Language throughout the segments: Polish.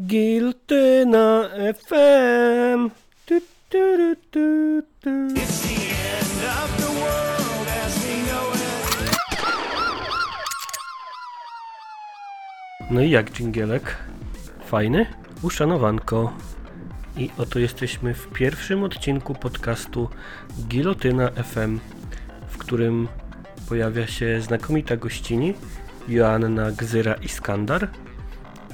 Giltyna FM. No i jak dżingielek? Fajny? Uszanowanko. I oto jesteśmy w pierwszym odcinku podcastu Gilotyna FM, w którym pojawia się znakomita gościni Joanna Gzyra Iskandar,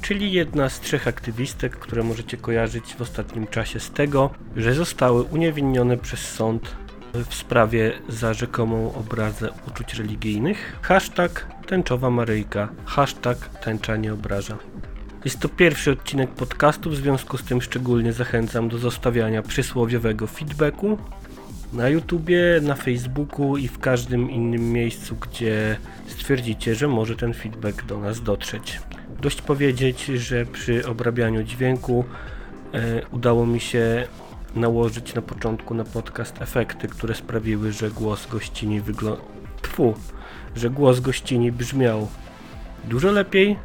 czyli jedna z trzech aktywistek, które możecie kojarzyć w ostatnim czasie z tego, że zostały uniewinnione przez sąd w sprawie za rzekomą obrazę uczuć religijnych. Hashtag tęczowa Maryjka, hashtag tęcza nie obraża. Jest to pierwszy odcinek podcastu, w związku z tym szczególnie zachęcam do zostawiania przysłowiowego feedbacku na YouTubie, na Facebooku i w każdym innym miejscu, gdzie stwierdzicie, że może ten feedback do nas dotrzeć. Dość powiedzieć, że przy obrabianiu dźwięku e, udało mi się nałożyć na początku na podcast efekty, które sprawiły, że głos gościni wyglądał. że głos gościni brzmiał dużo lepiej,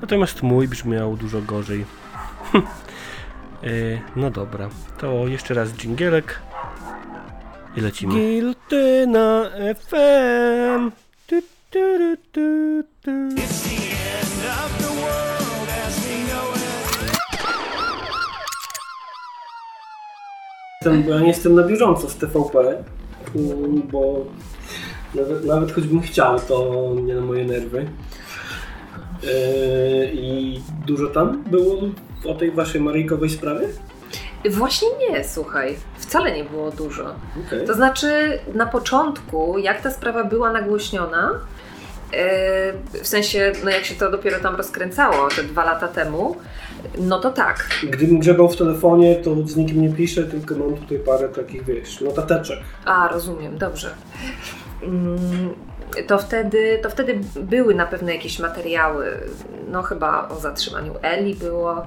natomiast mój brzmiał dużo gorzej. e, no dobra, to jeszcze raz dżingielek i lecimy. Giltyna FM. Tu, tu, tu. Jestem, bo ja nie jestem na bieżąco z TVP, mm, bo nawet, nawet choćbym chciał, to nie na moje nerwy. Yy, I dużo tam było o tej waszej Maryjkowej sprawie? Właśnie nie, słuchaj. Wcale nie było dużo. Okay. To znaczy, na początku, jak ta sprawa była nagłośniona, w sensie, no jak się to dopiero tam rozkręcało te dwa lata temu, no to tak. Gdybym grzebał w telefonie, to z nikim nie piszę, tylko mam tutaj parę takich, wiesz, notateczek. A, rozumiem, dobrze. Mm, to wtedy, to wtedy były na pewno jakieś materiały, no chyba o zatrzymaniu Eli było,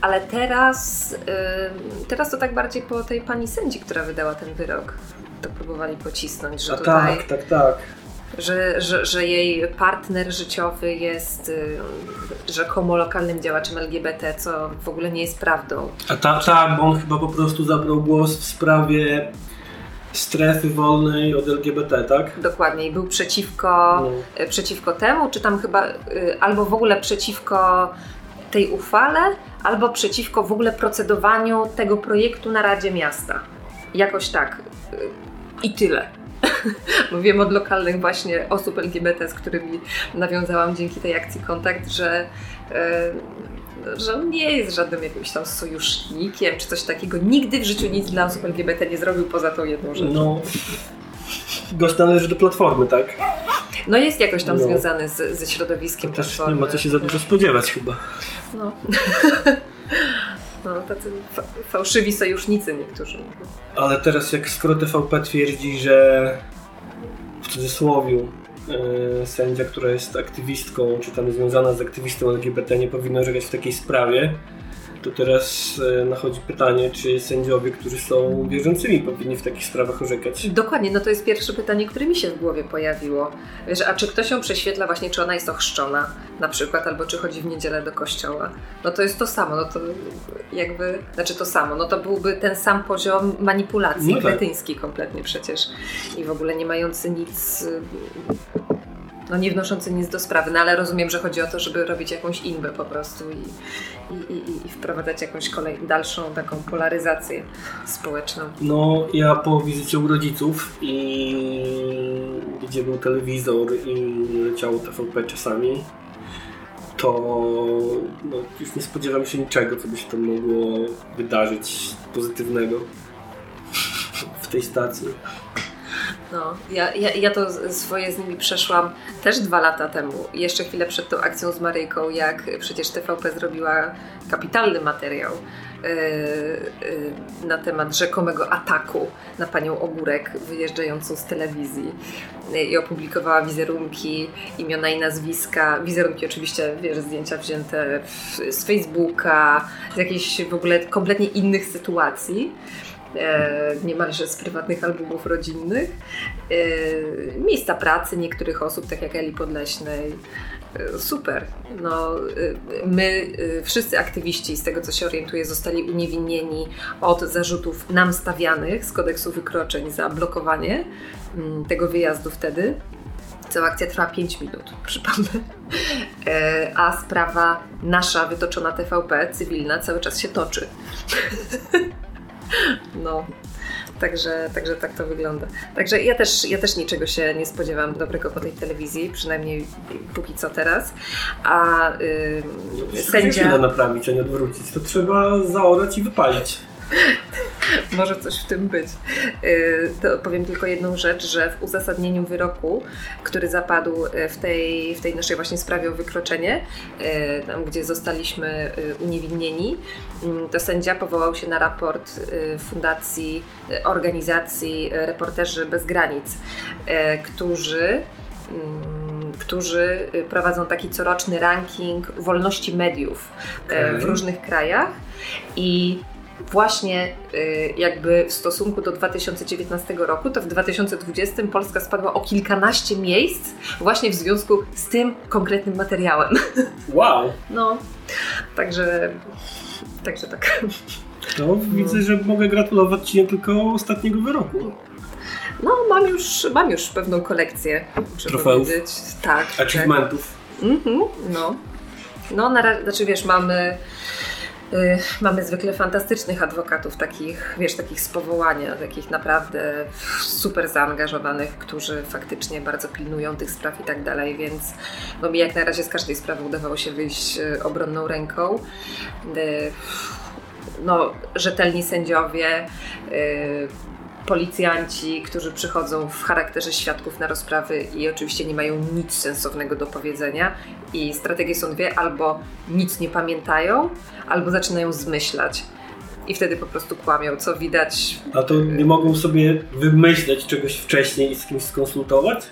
ale teraz, yy, teraz to tak bardziej po tej pani sędzi, która wydała ten wyrok, to próbowali pocisnąć, że A tutaj... tak, tak, tak. Że, że, że jej partner życiowy jest y, rzekomo lokalnym działaczem LGBT, co w ogóle nie jest prawdą. A tak, bo on chyba po prostu zabrał głos w sprawie strefy wolnej od LGBT, tak? Dokładnie, i był przeciwko, No. y, przeciwko temu, czy tam chyba y, albo w ogóle przeciwko tej uchwale, albo przeciwko w ogóle procedowaniu tego projektu na Radzie Miasta. Jakoś tak. I tyle. Bo wiem od lokalnych właśnie osób LGBT, z którymi nawiązałam dzięki tej akcji kontakt, że, y, że on nie jest żadnym jakimś tam sojusznikiem czy coś takiego. Nigdy w życiu nic dla osób LGBT nie zrobił poza tą jedną rzeczą. No. Gość należy do platformy, tak? No jest jakoś tam No. związany z, ze środowiskiem Też nie Platformy. ma co się za dużo spodziewać chyba. No. no, tacy fa- fałszywi sojusznicy niektórzy. Ale teraz jak skoro TVP twierdzi, że w cudzysłowiu e, sędzia, która jest aktywistką, czy tam związana z aktywistą LGBT nie powinna orzekać w takiej sprawie, to teraz e, nachodzi pytanie, czy sędziowie, którzy są wierzącymi, powinni w takich sprawach orzekać. Dokładnie, no to jest pierwsze pytanie, które mi się w głowie pojawiło. Wiesz, a czy ktoś ją prześwietla właśnie, czy ona jest ochrzczona na przykład, albo czy chodzi w niedzielę do kościoła? No to jest to samo, no to jakby, znaczy to samo, no to byłby ten sam poziom manipulacji, No tak. kretyński kompletnie przecież i w ogóle nie mający nic, y, no nie wnoszący nic do sprawy, no ale rozumiem, że chodzi o to, żeby robić jakąś inbę po prostu i, i, i, i wprowadzać jakąś kolej, dalszą taką polaryzację społeczną. No, ja po wizycie u rodziców i gdzie był telewizor i leciało TVP czasami, to no, już nie spodziewam się niczego, co by się tam mogło wydarzyć pozytywnego w tej stacji. No, ja, ja, ja to swoje z nimi przeszłam też dwa lata temu, jeszcze chwilę przed tą akcją z Maryjką, jak przecież TVP zrobiła kapitalny materiał yy, yy, na temat rzekomego ataku na panią Ogórek wyjeżdżającą z telewizji. Yy, i opublikowała wizerunki, imiona i nazwiska, wizerunki oczywiście, wiesz, zdjęcia wzięte z Facebooka, z jakichś w ogóle kompletnie innych sytuacji. e, niemalże z prywatnych albumów rodzinnych, e, miejsca pracy niektórych osób, tak jak Eli Podleśnej. Y, super. No, my, wszyscy aktywiści, z tego co się orientuję, zostali uniewinnieni od zarzutów nam stawianych z kodeksu wykroczeń za blokowanie mm, tego wyjazdu wtedy. Cała akcja trwa 5 minut, przypomnę. E, a sprawa nasza, wytoczona TVP, cywilna, cały czas się toczy. No, Także, także tak to wygląda. Także ja też, ja też niczego się nie spodziewam dobrego po tej telewizji, przynajmniej póki co teraz. A yy, sędzia... Jeśli naprawić, a nie odwrócić, to trzeba zaorać i wypalić. Może coś w tym być. Y, to powiem tylko jedną rzecz, że w uzasadnieniu wyroku, który zapadł y, w tej, w tej naszej właśnie sprawie o wykroczenie, y, tam gdzie zostaliśmy uniewinnieni, mm, to sędzia powołał się na raport Fundacji Organizacji Reporterzy Bez Granic, którzy mm, którzy prowadzą taki coroczny ranking wolności mediów okay. w różnych krajach i właśnie y, jakby w stosunku do 2019 roku, to w 2020 Polska spadła o kilkanaście miejsc właśnie w związku z tym konkretnym materiałem. Wow! No, także, także tak. No, widzę, że mogę gratulować Ci nie tylko ostatniego wyroku. No, mam już, mam już pewną kolekcję, muszę Trofeów. powiedzieć. Tak. Achievementów. Tak. Mhm, no. No, na razie, znaczy wiesz, mamy Y, mamy zwykle fantastycznych adwokatów, takich, wiesz, takich z powołania, takich naprawdę super zaangażowanych, którzy faktycznie bardzo pilnują tych spraw i tak dalej, więc no mi jak na razie z każdej sprawy udawało się wyjść y, obronną ręką. Y, no, rzetelni sędziowie, policjanci, którzy przychodzą w charakterze świadków na rozprawy i oczywiście nie mają nic sensownego do powiedzenia. I strategie są dwie: albo nic nie pamiętają, albo zaczynają zmyślać. I wtedy po prostu kłamią, co widać. A to nie mogą sobie wymyśleć czegoś wcześniej i z kimś skonsultować?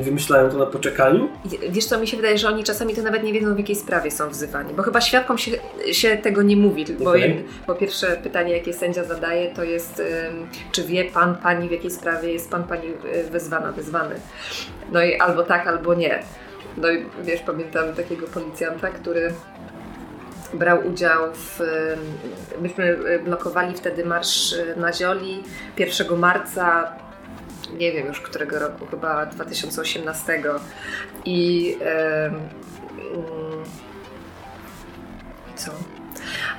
Wymyślają to na poczekaniu? Wiesz co, mi się wydaje, że oni czasami to nawet nie wiedzą, w jakiej sprawie są wzywani, bo chyba świadkom się, się tego nie mówi, bo, okay. bo pierwsze pytanie, jakie sędzia zadaje, to jest czy wie pan, pani, w jakiej sprawie jest pan, pani y, wezwana, wezwany. No i albo tak, albo nie. No i wiesz, pamiętam takiego policjanta, który brał udział w. Myśmy blokowali wtedy marsz na Zioli 1 marca nie wiem już którego roku, chyba 2018. I yy, co?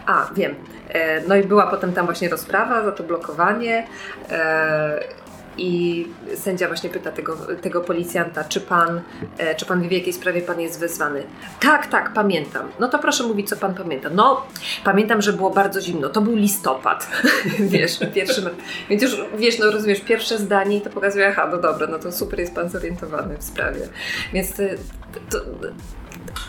A, wiem. E, no i była potem tam właśnie rozprawa za to blokowanie. E, i sędzia właśnie pyta tego, tego policjanta, czy pan, e, czy pan wie, w jakiej sprawie pan jest wezwany. Tak, tak, pamiętam. No to proszę mówić, co pan pamięta. No, pamiętam, że było bardzo zimno. To był listopad. wiesz, pierwszy. Więc już, wiesz, no rozumiesz, pierwsze zdanie i to pokazuje, aha, no dobra, no to super jest pan zorientowany w sprawie. Więc to, to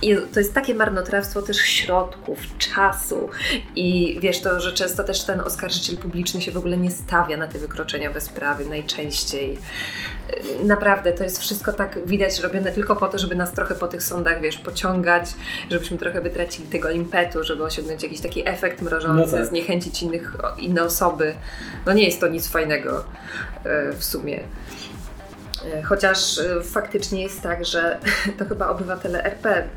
i to jest takie marnotrawstwo też środków, czasu i wiesz to, że często też ten oskarżyciel publiczny się w ogóle nie stawia na te wykroczenia sprawy najczęściej. Naprawdę, to jest wszystko tak widać robione tylko po to, żeby nas trochę po tych sądach, wiesz, pociągać, żebyśmy trochę wytracili tego impetu, żeby osiągnąć jakiś taki efekt mrożący, no tak. zniechęcić innych, inne osoby. No nie jest to nic fajnego e, w sumie. E, chociaż e, faktycznie jest tak, że to chyba obywatele RP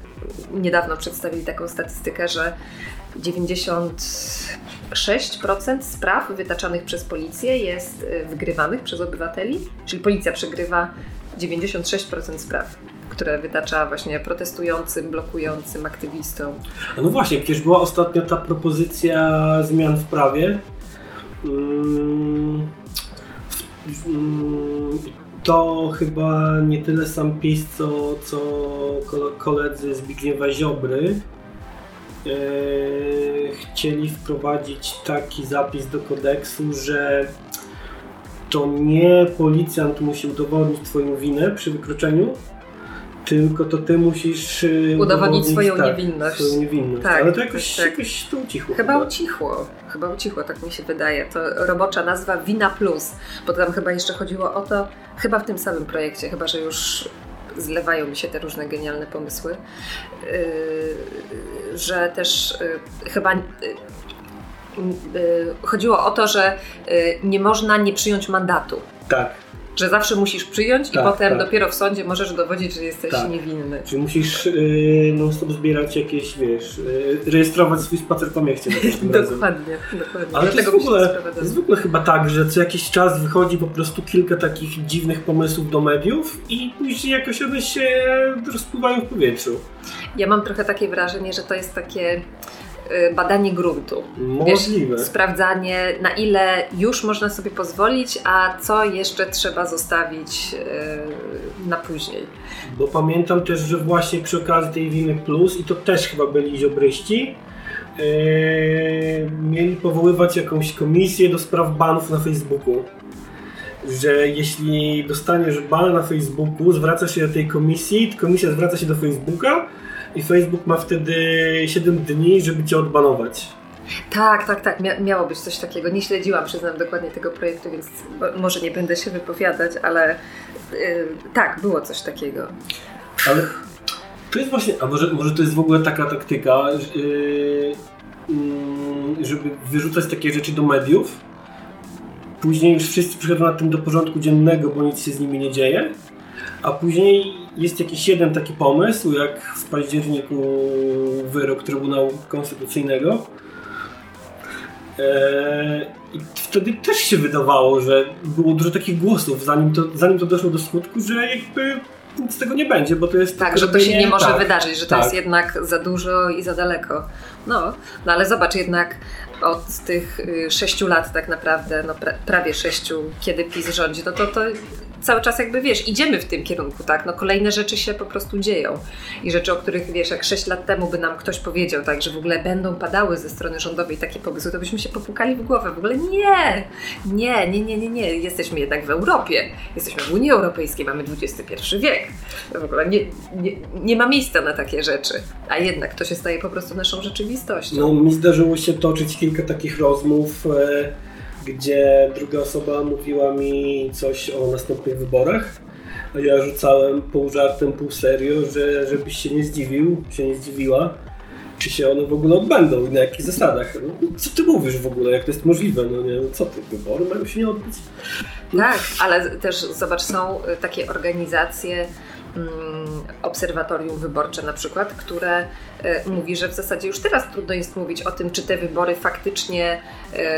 niedawno przedstawili taką statystykę, że 96% spraw wytaczanych przez policję jest e, wygrywanych przez obywateli, czyli policja przegrywa 96% spraw które wytacza właśnie protestującym, blokującym, aktywistom. No właśnie, przecież była ostatnio ta propozycja zmian w prawie. Hmm to chyba nie tyle sam PiS, co, co koledzy Zbigniewa Ziobry. E, chcieli wprowadzić taki zapis do kodeksu, że to nie policjant musi udowodnić Twoją winę przy wykroczeniu, tylko to ty musisz y, udowodnić swoją tak, niewinność. Swoją niewinność. Tak, Ale to jakoś, tak. jakoś to ucichło. Chyba, chyba ucichło. Chyba ucichło, tak mi się wydaje. To robocza nazwa Wina Plus, bo tam chyba jeszcze chodziło o to, chyba w tym samym projekcie, chyba że już zlewają mi się te różne genialne pomysły, yy, że też yy, chyba yy, chodziło o to, że y, nie można nie przyjąć mandatu. Tak. Że zawsze musisz przyjąć Tak, i potem tak. dopiero w sądzie możesz dowodzić, że jesteś Tak. niewinny. Czyli musisz yy, non stop zbierać jakieś, wiesz, yy, rejestrować swój spacer po mieście. Dokładnie, dokładnie. Ale to jest, w ogóle, jest w ogóle chyba tak, że co jakiś czas wychodzi po prostu kilka takich dziwnych pomysłów do mediów i później jakoś one się rozpływają w powietrzu. Ja mam trochę takie wrażenie, że to jest takie badanie gruntu. Możliwe. sprawdzanie, na ile już można sobie pozwolić, a co jeszcze trzeba zostawić y, na później. Bo pamiętam też, że właśnie przy okazji tej winy plus, i to też chyba byli ziobryści, yy, mieli powoływać jakąś komisję do spraw banów na Facebooku. Że jeśli dostaniesz ban na Facebooku, zwracasz się do tej komisji, komisja zwraca się do Facebooka i Facebook ma wtedy 7 dni, żeby cię odbanować. Tak, tak, tak, mia- miało być coś takiego. Nie śledziłam, przyznam, dokładnie tego projektu, więc może nie będę się wypowiadać, ale y, tak, było coś takiego. Ale to jest właśnie, a może, może to jest w ogóle taka taktyka, yy, mm, żeby wyrzucać takie rzeczy do mediów, później już wszyscy przychodzą na tym do porządku dziennego, bo nic się z nimi nie dzieje, a później jest jakiś jeden taki pomysł, jak w październiku wyrok Trybunału Konstytucyjnego, Eee, I wtedy też się wydawało, że było dużo takich głosów, zanim to, zanim to doszło do skutku, że jakby nic z tego nie będzie, bo to jest Tak, że to się nie może tak. wydarzyć, że to tak. jest jednak za dużo i za daleko. No, no ale zobacz jednak od tych y, sześciu lat tak naprawdę, no pra, prawie sześciu, kiedy PiS rządzi, no to, to cały czas jakby wiesz, idziemy w tym kierunku, tak? No kolejne rzeczy się po prostu dzieją. I rzeczy, o których wiesz, jak sześć lat temu by nam ktoś powiedział, tak, że w ogóle będą padały ze strony rządowej takie pomysły, to byśmy się popukali w głowę. W ogóle nie! Nie, nie, nie, nie, nie. Jesteśmy jednak w Europie. Jesteśmy w Unii Europejskiej, mamy XXI wiek. W ogóle nie, nie, nie ma miejsca na takie rzeczy. A jednak to się staje po prostu naszą rzeczywistością. No, mi zdarzyło się toczyć kilka takich rozmów, e, gdzie druga osoba mówiła mi coś o następnych wyborach, a ja rzucałem pół żartem, pół serio, że żebyś się nie zdziwił, się nie zdziwiła, czy się one w ogóle odbędą i na jakich zasadach. No, co ty mówisz w ogóle, jak to jest możliwe? No nie, co ty, wybory mają się nie odbyć? Tak, ale też zobacz, są takie organizacje, obserwatorium wyborcze na przykład, które y, mówi, że w zasadzie już teraz trudno jest mówić o tym, czy te wybory faktycznie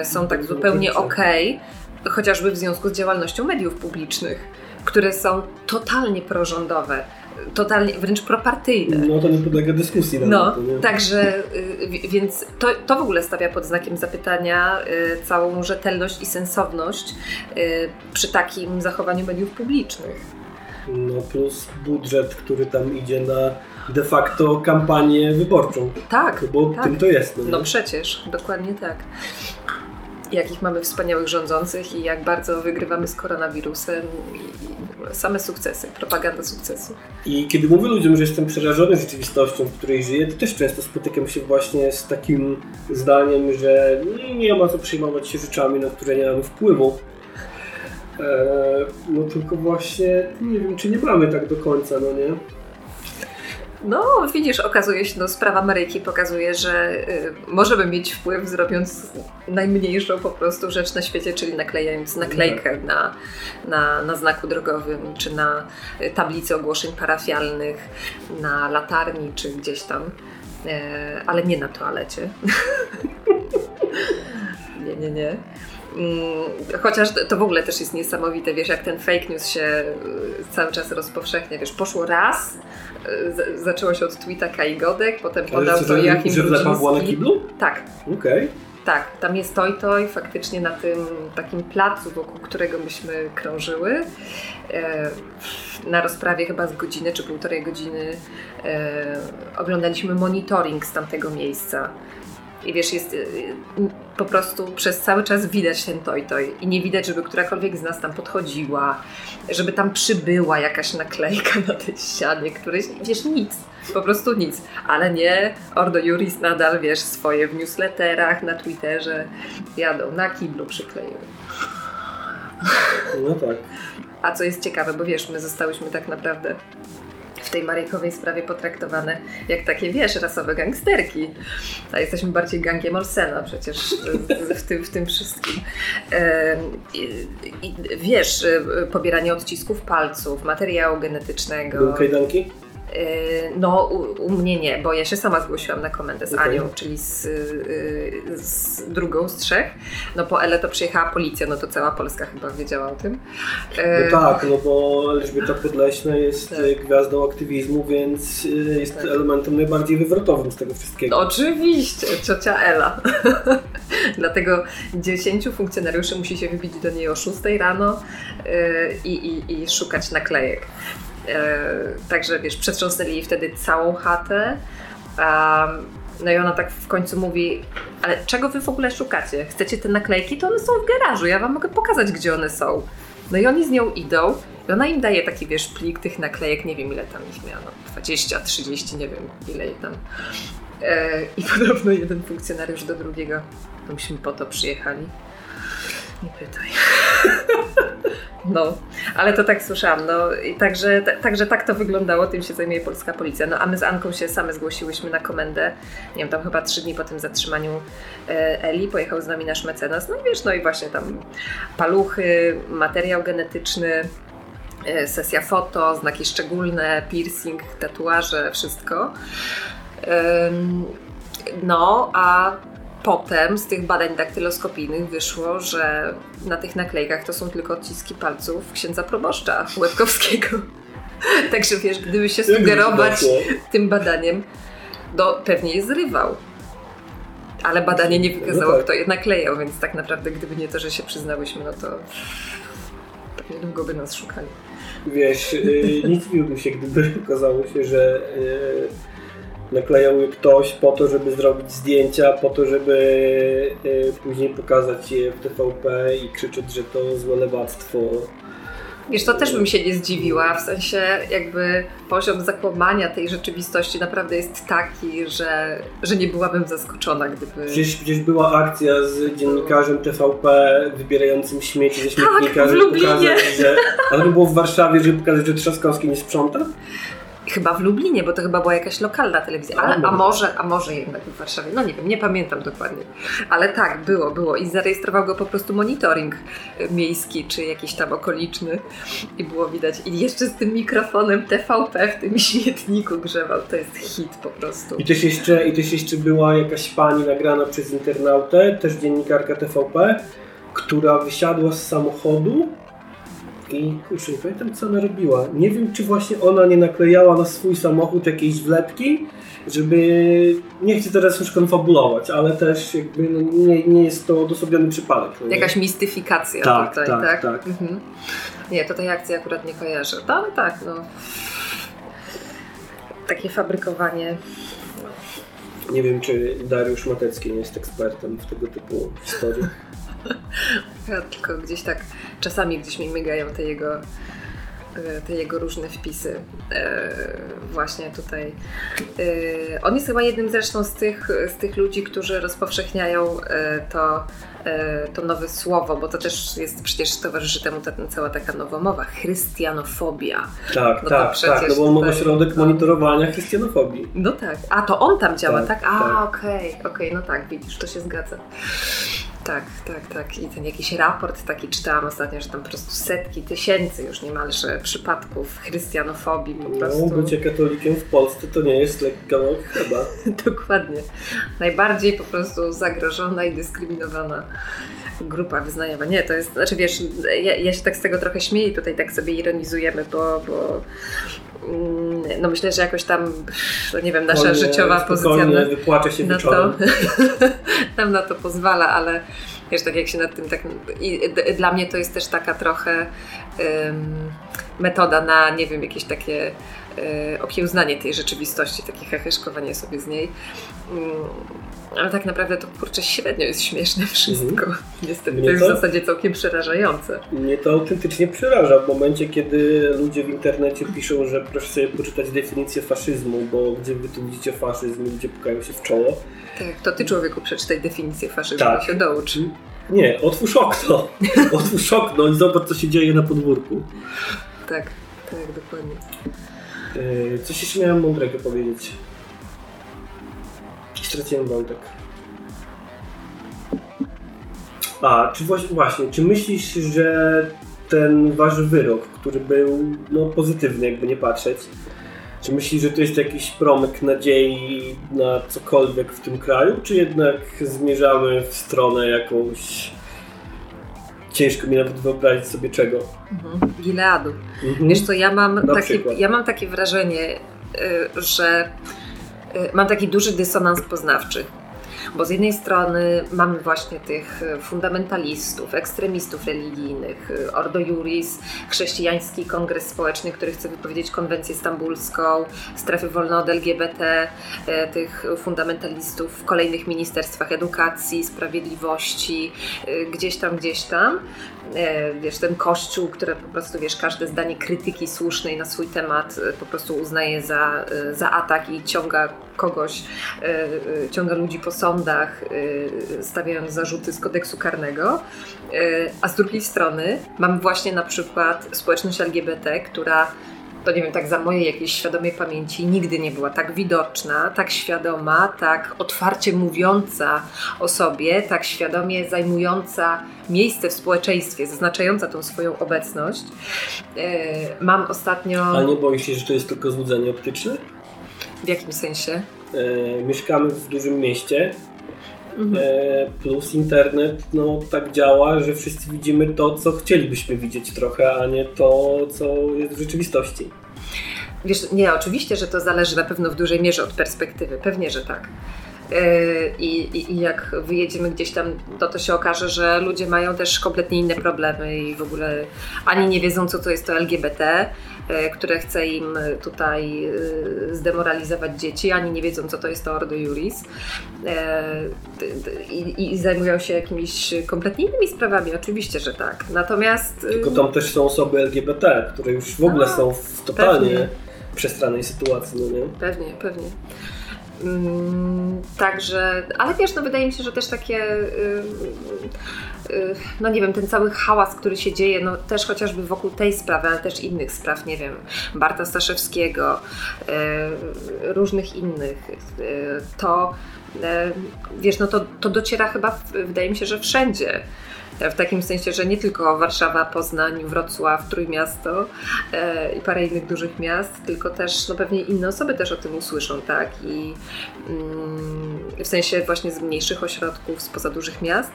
y, są tak zupełnie okej, chociażby w związku z działalnością mediów publicznych, które są totalnie prorządowe, totalnie wręcz propartyjne. No to nie podlega dyskusji nawet. No, to nie? także, y, wi- więc to, to w ogóle stawia pod znakiem zapytania y, całą rzetelność i sensowność y, przy takim zachowaniu mediów publicznych. No plus budżet, który tam idzie na de facto kampanię wyborczą. Tak, Bo tak. tym to jest. No, No przecież, dokładnie tak. Jakich mamy wspaniałych rządzących i jak bardzo wygrywamy z koronawirusem i, same sukcesy, propaganda sukcesu. I kiedy mówię ludziom, że jestem przerażony rzeczywistością, w której żyję, to też często spotykam się właśnie z takim zdaniem, że nie, nie ma co przejmować się rzeczami, na które nie mamy wpływu. Eee, no tylko właśnie nie wiem, czy nie mamy tak do końca, no nie? No, widzisz, okazuje się, no sprawa Maryjki pokazuje, że y, możemy mieć wpływ zrobiąc najmniejszą po prostu rzecz na świecie, czyli naklejając naklejkę na, na, na znaku drogowym, czy na y, tablicy ogłoszeń parafialnych, na latarni, czy gdzieś tam, e, ale nie na toalecie. nie, nie, nie. Mm, Chociaż to- w ogóle też jest niesamowite, wiesz, jak ten fake news się y, cały czas rozpowszechnia, wiesz, poszło raz, y, z- zaczęło się od tweeta Kai Godek, potem podał to Joachim na Brudziński. kiblu? Tak, Okej. tak, tam jest toj toj, faktycznie na tym takim placu, wokół którego myśmy krążyły. E, na rozprawie chyba z godziny czy półtorej godziny e, oglądaliśmy monitoring z tamtego miejsca. I wiesz, jest y, po prostu przez cały czas widać ten toj toj i nie widać, żeby którakolwiek z nas tam podchodziła, żeby tam przybyła jakaś naklejka na tej ścianie, któryś, wiesz, nic, po prostu nic. Ale nie, Ordo Juris nadal, wiesz, swoje w newsletterach, na Twitterze jadą, na kiblu przykleiły. No tak. A co jest ciekawe, bo wiesz, my zostałyśmy tak naprawdę w tej Maryjkowej sprawie potraktowane jak takie, wiesz, rasowe gangsterki. A jesteśmy bardziej gangiem Olsena przecież w tym, w tym wszystkim. I, i, wiesz, pobieranie odcisków palców, materiału genetycznego. Były kajdanki? Yy, no, u, u, mnie nie, bo ja się sama zgłosiłam na komendę z okay. Anią, czyli z, yy, z, drugą z trzech. No po Ele to przyjechała policja, no to cała Polska chyba wiedziała o tym. No tak, no bo Elżbieta Podleśna jest tak. gwiazdą aktywizmu, więc jest tak. elementem najbardziej wywrotowym z tego wszystkiego. Oczywiście, ciocia Ela. Dlatego dziesięciu funkcjonariuszy musi się wybić do niej o 6 rano i, i, i szukać naklejek. E, także wiesz, przetrząsnęli wtedy całą chatę. No i ona tak w końcu mówi, ale czego wy w ogóle szukacie? Chcecie te naklejki? To one są w garażu, ja wam mogę pokazać, gdzie one są. No i oni z nią idą i ona im daje taki, wiesz, plik tych naklejek, nie wiem ile tam ich miano, 20, 30, nie wiem ile ich tam. E, I podobno jeden funkcjonariusz do drugiego, to myśmy po to przyjechali. Nie pytaj. No, ale to tak słyszałam. No, i także, t- także tak to wyglądało, tym się zajmuje polska policja. No, a my z Anką się same zgłosiłyśmy na komendę. Nie wiem, tam chyba trzy dni po tym zatrzymaniu e, Eli pojechał z nami nasz mecenas. No i wiesz, no i właśnie tam paluchy, materiał genetyczny, e, sesja foto, znaki szczególne, piercing, tatuaże, wszystko. No, a potem z tych badań daktyloskopijnych wyszło, że na tych naklejkach to są tylko odciski palców księdza proboszcza Łebkowskiego. Także wiesz, gdyby się sugerować tym badaniem, no pewnie je zrywał. Ale badanie nie wykazało, no tak. kto je naklejał, więc tak naprawdę gdyby nie to, że się przyznałyśmy, no to pewnie długo by nas szukali. Wiesz, yy, nie dziwiłbym się, gdyby okazało się, że yy naklejał je ktoś po to, żeby zrobić zdjęcia, po to, żeby y, później pokazać je w TVP i krzyczeć, że to złe lewactwo. Wiesz, to też bym się nie zdziwiła, w sensie jakby poziom zakłamania tej rzeczywistości naprawdę jest taki, że, że nie byłabym zaskoczona, gdyby... Przecież, przecież była akcja z dziennikarzem TVP wybierającym śmieci ze śmietnika, tak, żeby pokazać, że... Ale to było w Warszawie, żeby pokazać, że Trzaskowski nie sprząta? Chyba w Lublinie, bo to chyba była jakaś lokalna telewizja, ale, a, może, a może jednak w Warszawie, no nie wiem, nie pamiętam dokładnie. Ale tak, było, było i zarejestrował go po prostu monitoring miejski, czy jakiś tam okoliczny i było widać. I jeszcze z tym mikrofonem TVP w tym śmietniku grzewał, to jest hit po prostu. I też jeszcze, i też jeszcze była jakaś pani nagrana przez internautę, też dziennikarka TVP, która wysiadła z samochodu i kurczę, nie pamiętam co ona robiła. Nie wiem, czy właśnie ona nie naklejała na swój samochód jakiejś wlepki, żeby, nie chcę teraz już konfabulować, ale też jakby no, nie, nie jest to odosobniony przypadek. No Jakaś mistyfikacja tak, tutaj, tak? tak? tak. Mhm. Nie, to tej akcji akurat nie kojarzę. No, ale tak, no. Takie fabrykowanie nie wiem, czy Dariusz Matecki nie jest ekspertem w tego typu historii. Ja tylko gdzieś tak czasami gdzieś mi mygają te jego, e, te jego różne wpisy. E, właśnie tutaj. E, on jest chyba jednym zresztą z tych, z tych ludzi, którzy rozpowszechniają to, to nowe słowo, bo to też jest przecież towarzyszy temu ta, cała taka nowomowa, chrystianofobia. Tak, no tak, tak, no bo on ma ośrodek monitorowania chrystianofobii. No tak, a to on tam działa, tak? tak? A, tak. okej, okay, okej, okay, no tak, widzisz, to się zgadza. Tak, tak, tak. I ten jakiś raport taki czytałam ostatnio, że tam po prostu setki, tysięcy już niemalże przypadków chrystianofobii po no, prostu. No, bycie katolikiem w Polsce to nie jest lekki kawałek chyba. Dokładnie. Najbardziej po prostu zagrożona i dyskryminowana grupa wyznaniowa. Nie, to jest, znaczy wiesz, ja, ja, się tak z tego trochę śmieję i tutaj tak sobie ironizujemy, bo, bo no myślę, że jakoś tam, nie wiem, nasza życiowa pozycja na, wypłacze się na to, nam na to pozwala, ale wiesz, tak jak się nad tym tak, dla mnie to jest też taka trochę um, metoda na, nie wiem, jakieś takie um, okiełznanie tej rzeczywistości, takie heheszkowanie sobie z niej. Um, ale tak naprawdę to kurczę średnio jest śmieszne wszystko. Mhm. Niestety Mnie to jest w zasadzie całkiem przerażające. Mnie to autentycznie przeraża w momencie, kiedy ludzie w internecie piszą, że proszę sobie poczytać definicję faszyzmu, bo gdzie wy tu widzicie faszyzm, gdzie pukają się w czoło. Tak, to ty człowieku przeczytaj definicję faszyzmu tak. się doucz. Nie, otwórz okno. otwórz okno i zobacz co się dzieje na podwórku. Tak, tak, dokładnie. Yy, coś jeszcze miałem mądrego powiedzieć. Straciłem wątek. A, czy właśnie, czy myślisz, że ten wasz wyrok, który był no, pozytywny, jakby nie patrzeć, czy myślisz, że to jest jakiś promyk nadziei na cokolwiek w tym kraju, czy jednak zmierzamy w stronę jakąś ciężko mi nawet wyobrazić sobie czego. Mhm. Gileadu. Mhm. Wiesz co, ja mam, Na takie, przykład. ja mam takie wrażenie, y, że mam taki duży dysonans poznawczy. Bo z jednej strony mamy właśnie tych y, fundamentalistów, ekstremistów religijnych, y, Ordo Juris, chrześcijański kongres społeczny, który chce wypowiedzieć konwencję stambulską, strefy wolne od LGBT, y, tych fundamentalistów w kolejnych ministerstwach edukacji, sprawiedliwości, gdzieś tam, gdzieś tam. E, Wiesz, ten kościół, który po prostu, wiesz, każde zdanie krytyki słusznej na swój temat e, po prostu uznaje za, e, za atak i ciąga kogoś, e, e, ciąga ludzi po sądach, e, stawiając zarzuty z kodeksu karnego. E, A z drugiej strony mamy właśnie na przykład społeczność LGBT, która to nie wiem, tak za mojej jakiejś świadomej pamięci nigdy nie była tak widoczna, tak świadoma, tak otwarcie mówiąca o sobie, tak świadomie zajmująca miejsce w społeczeństwie, zaznaczająca tą swoją obecność. E, Mam ostatnio. A nie boisz się, że to jest tylko złudzenie optyczne? W jakim sensie? E, mieszkamy w dużym mieście, Mhm. e, plus internet no, tak działa, że wszyscy widzimy to, co chcielibyśmy widzieć trochę, a nie to, co jest w rzeczywistości. Wiesz, nie, oczywiście, że to zależy na pewno w dużej mierze od perspektywy. Pewnie, że tak. Yy, I, i, I jak wyjedziemy gdzieś tam, to to się okaże, że ludzie mają też kompletnie inne problemy i w ogóle ani nie wiedzą, co to jest to LGBT, które chce im tutaj yy, zdemoralizować dzieci, ani nie wiedzą, co to jest to Ordo Juris. D- I, I zajmują się jakimiś kompletnie innymi sprawami. Oczywiście, że tak. Natomiast. Tylko tam też są osoby LGBT, które już w ogóle A, są w totalnie pewnie. przestranej sytuacji, no nie? Pewnie, pewnie. Mm, Także, ale wiesz, no wydaje mi się, że też takie, y, y, no nie wiem, ten cały hałas, który się dzieje, no też chociażby wokół tej sprawy, ale też innych spraw, nie wiem, Barta Staszewskiego, y, różnych innych, y, to y, wiesz, no to, to dociera chyba, wydaje mi się, że wszędzie. W takim sensie, że nie tylko Warszawa, Poznań, Wrocław, Trójmiasto e, i parę innych dużych miast, tylko też no pewnie inne osoby też o tym usłyszą, tak? I mm, w sensie właśnie z mniejszych ośrodków, spoza dużych miast.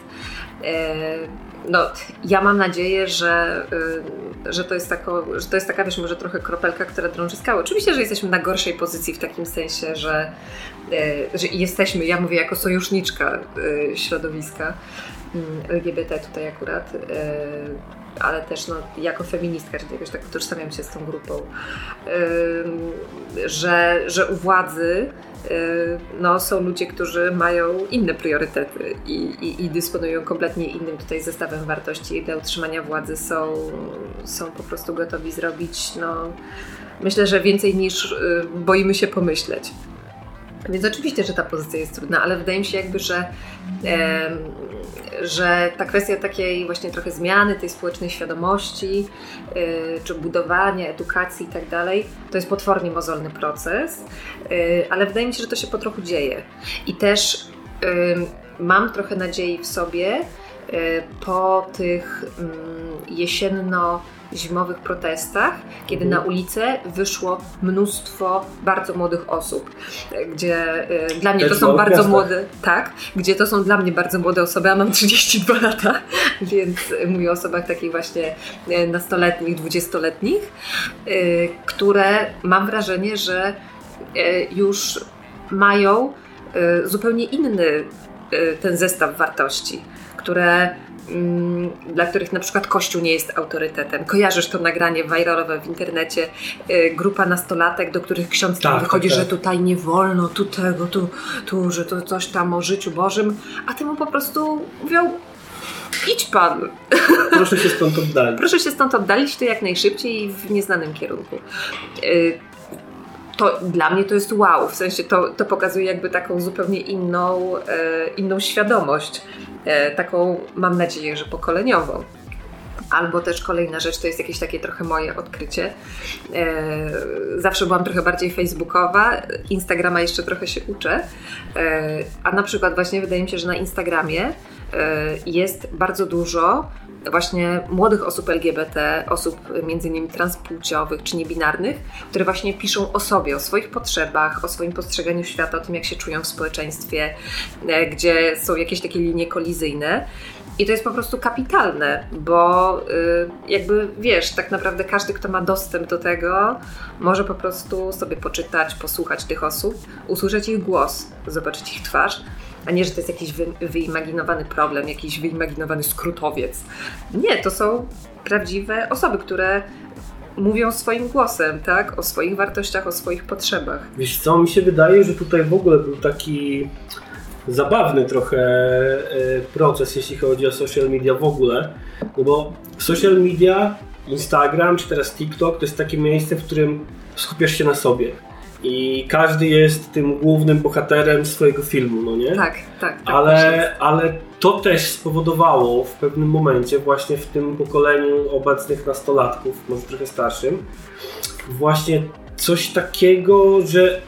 E, no, ja mam nadzieję, że, y, że, to jest tako, że to jest taka, wiesz, może trochę kropelka, która drąży skałę. Oczywiście, że jesteśmy na gorszej pozycji w takim sensie, że, e, że jesteśmy, ja mówię jako sojuszniczka e, środowiska LGBT tutaj akurat, e, ale też no, jako feministka, czyli jakoś tak utożsamiam się z tą grupą, że, że u władzy y, no, są ludzie, którzy mają inne priorytety i, i, i dysponują kompletnie innym tutaj zestawem wartości i dla utrzymania władzy są, są po prostu gotowi zrobić, no, myślę, że więcej niż y, boimy się pomyśleć. Więc oczywiście, że ta pozycja jest trudna, ale wydaje mi się jakby, że, em, że ta kwestia takiej właśnie trochę zmiany tej społecznej świadomości, y, czy budowania, edukacji i tak dalej, to jest potwornie mozolny proces, y, ale wydaje mi się, że to się po trochu dzieje. I też ym, mam trochę nadziei w sobie y, po tych ym, jesienno zimowych protestach, kiedy Mhm. na ulicę wyszło mnóstwo bardzo młodych osób, gdzie y, dla mnie Też to są bardzo miastach. młode, tak, gdzie to są dla mnie bardzo młode osoby, a mam 32 lata, więc mówię o osobach takich właśnie y, nastoletnich, dwudziestoletnich, y, które mam wrażenie, że y, już mają zupełnie inny ten zestaw wartości, które dla których na przykład Kościół nie jest autorytetem. Kojarzysz to nagranie viralowe w internecie, y, grupa nastolatek, do których ksiądz tam Tak, wychodzi, tak, że tak. tutaj nie wolno, tu tego, tu, tu, że to coś tam o życiu Bożym, a temu po prostu mówią idź pan, Proszę się stąd oddalić. proszę się stąd oddalić to jak najszybciej i w nieznanym kierunku. To dla mnie to jest wow, w sensie to, to pokazuje jakby taką zupełnie inną, e, inną świadomość, e, taką mam nadzieję, że pokoleniową. Albo też kolejna rzecz, to jest jakieś takie trochę moje odkrycie. E, zawsze byłam trochę bardziej facebookowa, Instagrama jeszcze trochę się uczę, e, a na przykład właśnie wydaje mi się, że na Instagramie e, jest bardzo dużo właśnie młodych osób LGBT, osób między innymi transpłciowych czy niebinarnych, które właśnie piszą o sobie, o swoich potrzebach, o swoim postrzeganiu świata, o tym jak się czują w społeczeństwie, e, gdzie są jakieś takie linie kolizyjne. I to jest po prostu kapitalne, bo y, jakby wiesz, tak naprawdę każdy, kto ma dostęp do tego, może po prostu sobie poczytać, posłuchać tych osób, usłyszeć ich głos, zobaczyć ich twarz, a nie, że to jest jakiś wy, wyimaginowany problem, jakiś wyimaginowany skrótowiec. Nie, to są prawdziwe osoby, które mówią swoim głosem, tak? O swoich wartościach, o swoich potrzebach. Wiesz co, mi się wydaje, że tutaj w ogóle był taki zabawny trochę e, proces, jeśli chodzi o social media w ogóle. No bo social media, Instagram czy teraz TikTok to jest takie miejsce, w którym skupiasz się na sobie. I każdy jest tym głównym bohaterem swojego filmu, no nie? Tak, tak. tak ale, ale to też spowodowało w pewnym momencie, właśnie w tym pokoleniu obecnych nastolatków, może trochę starszym, właśnie coś takiego, że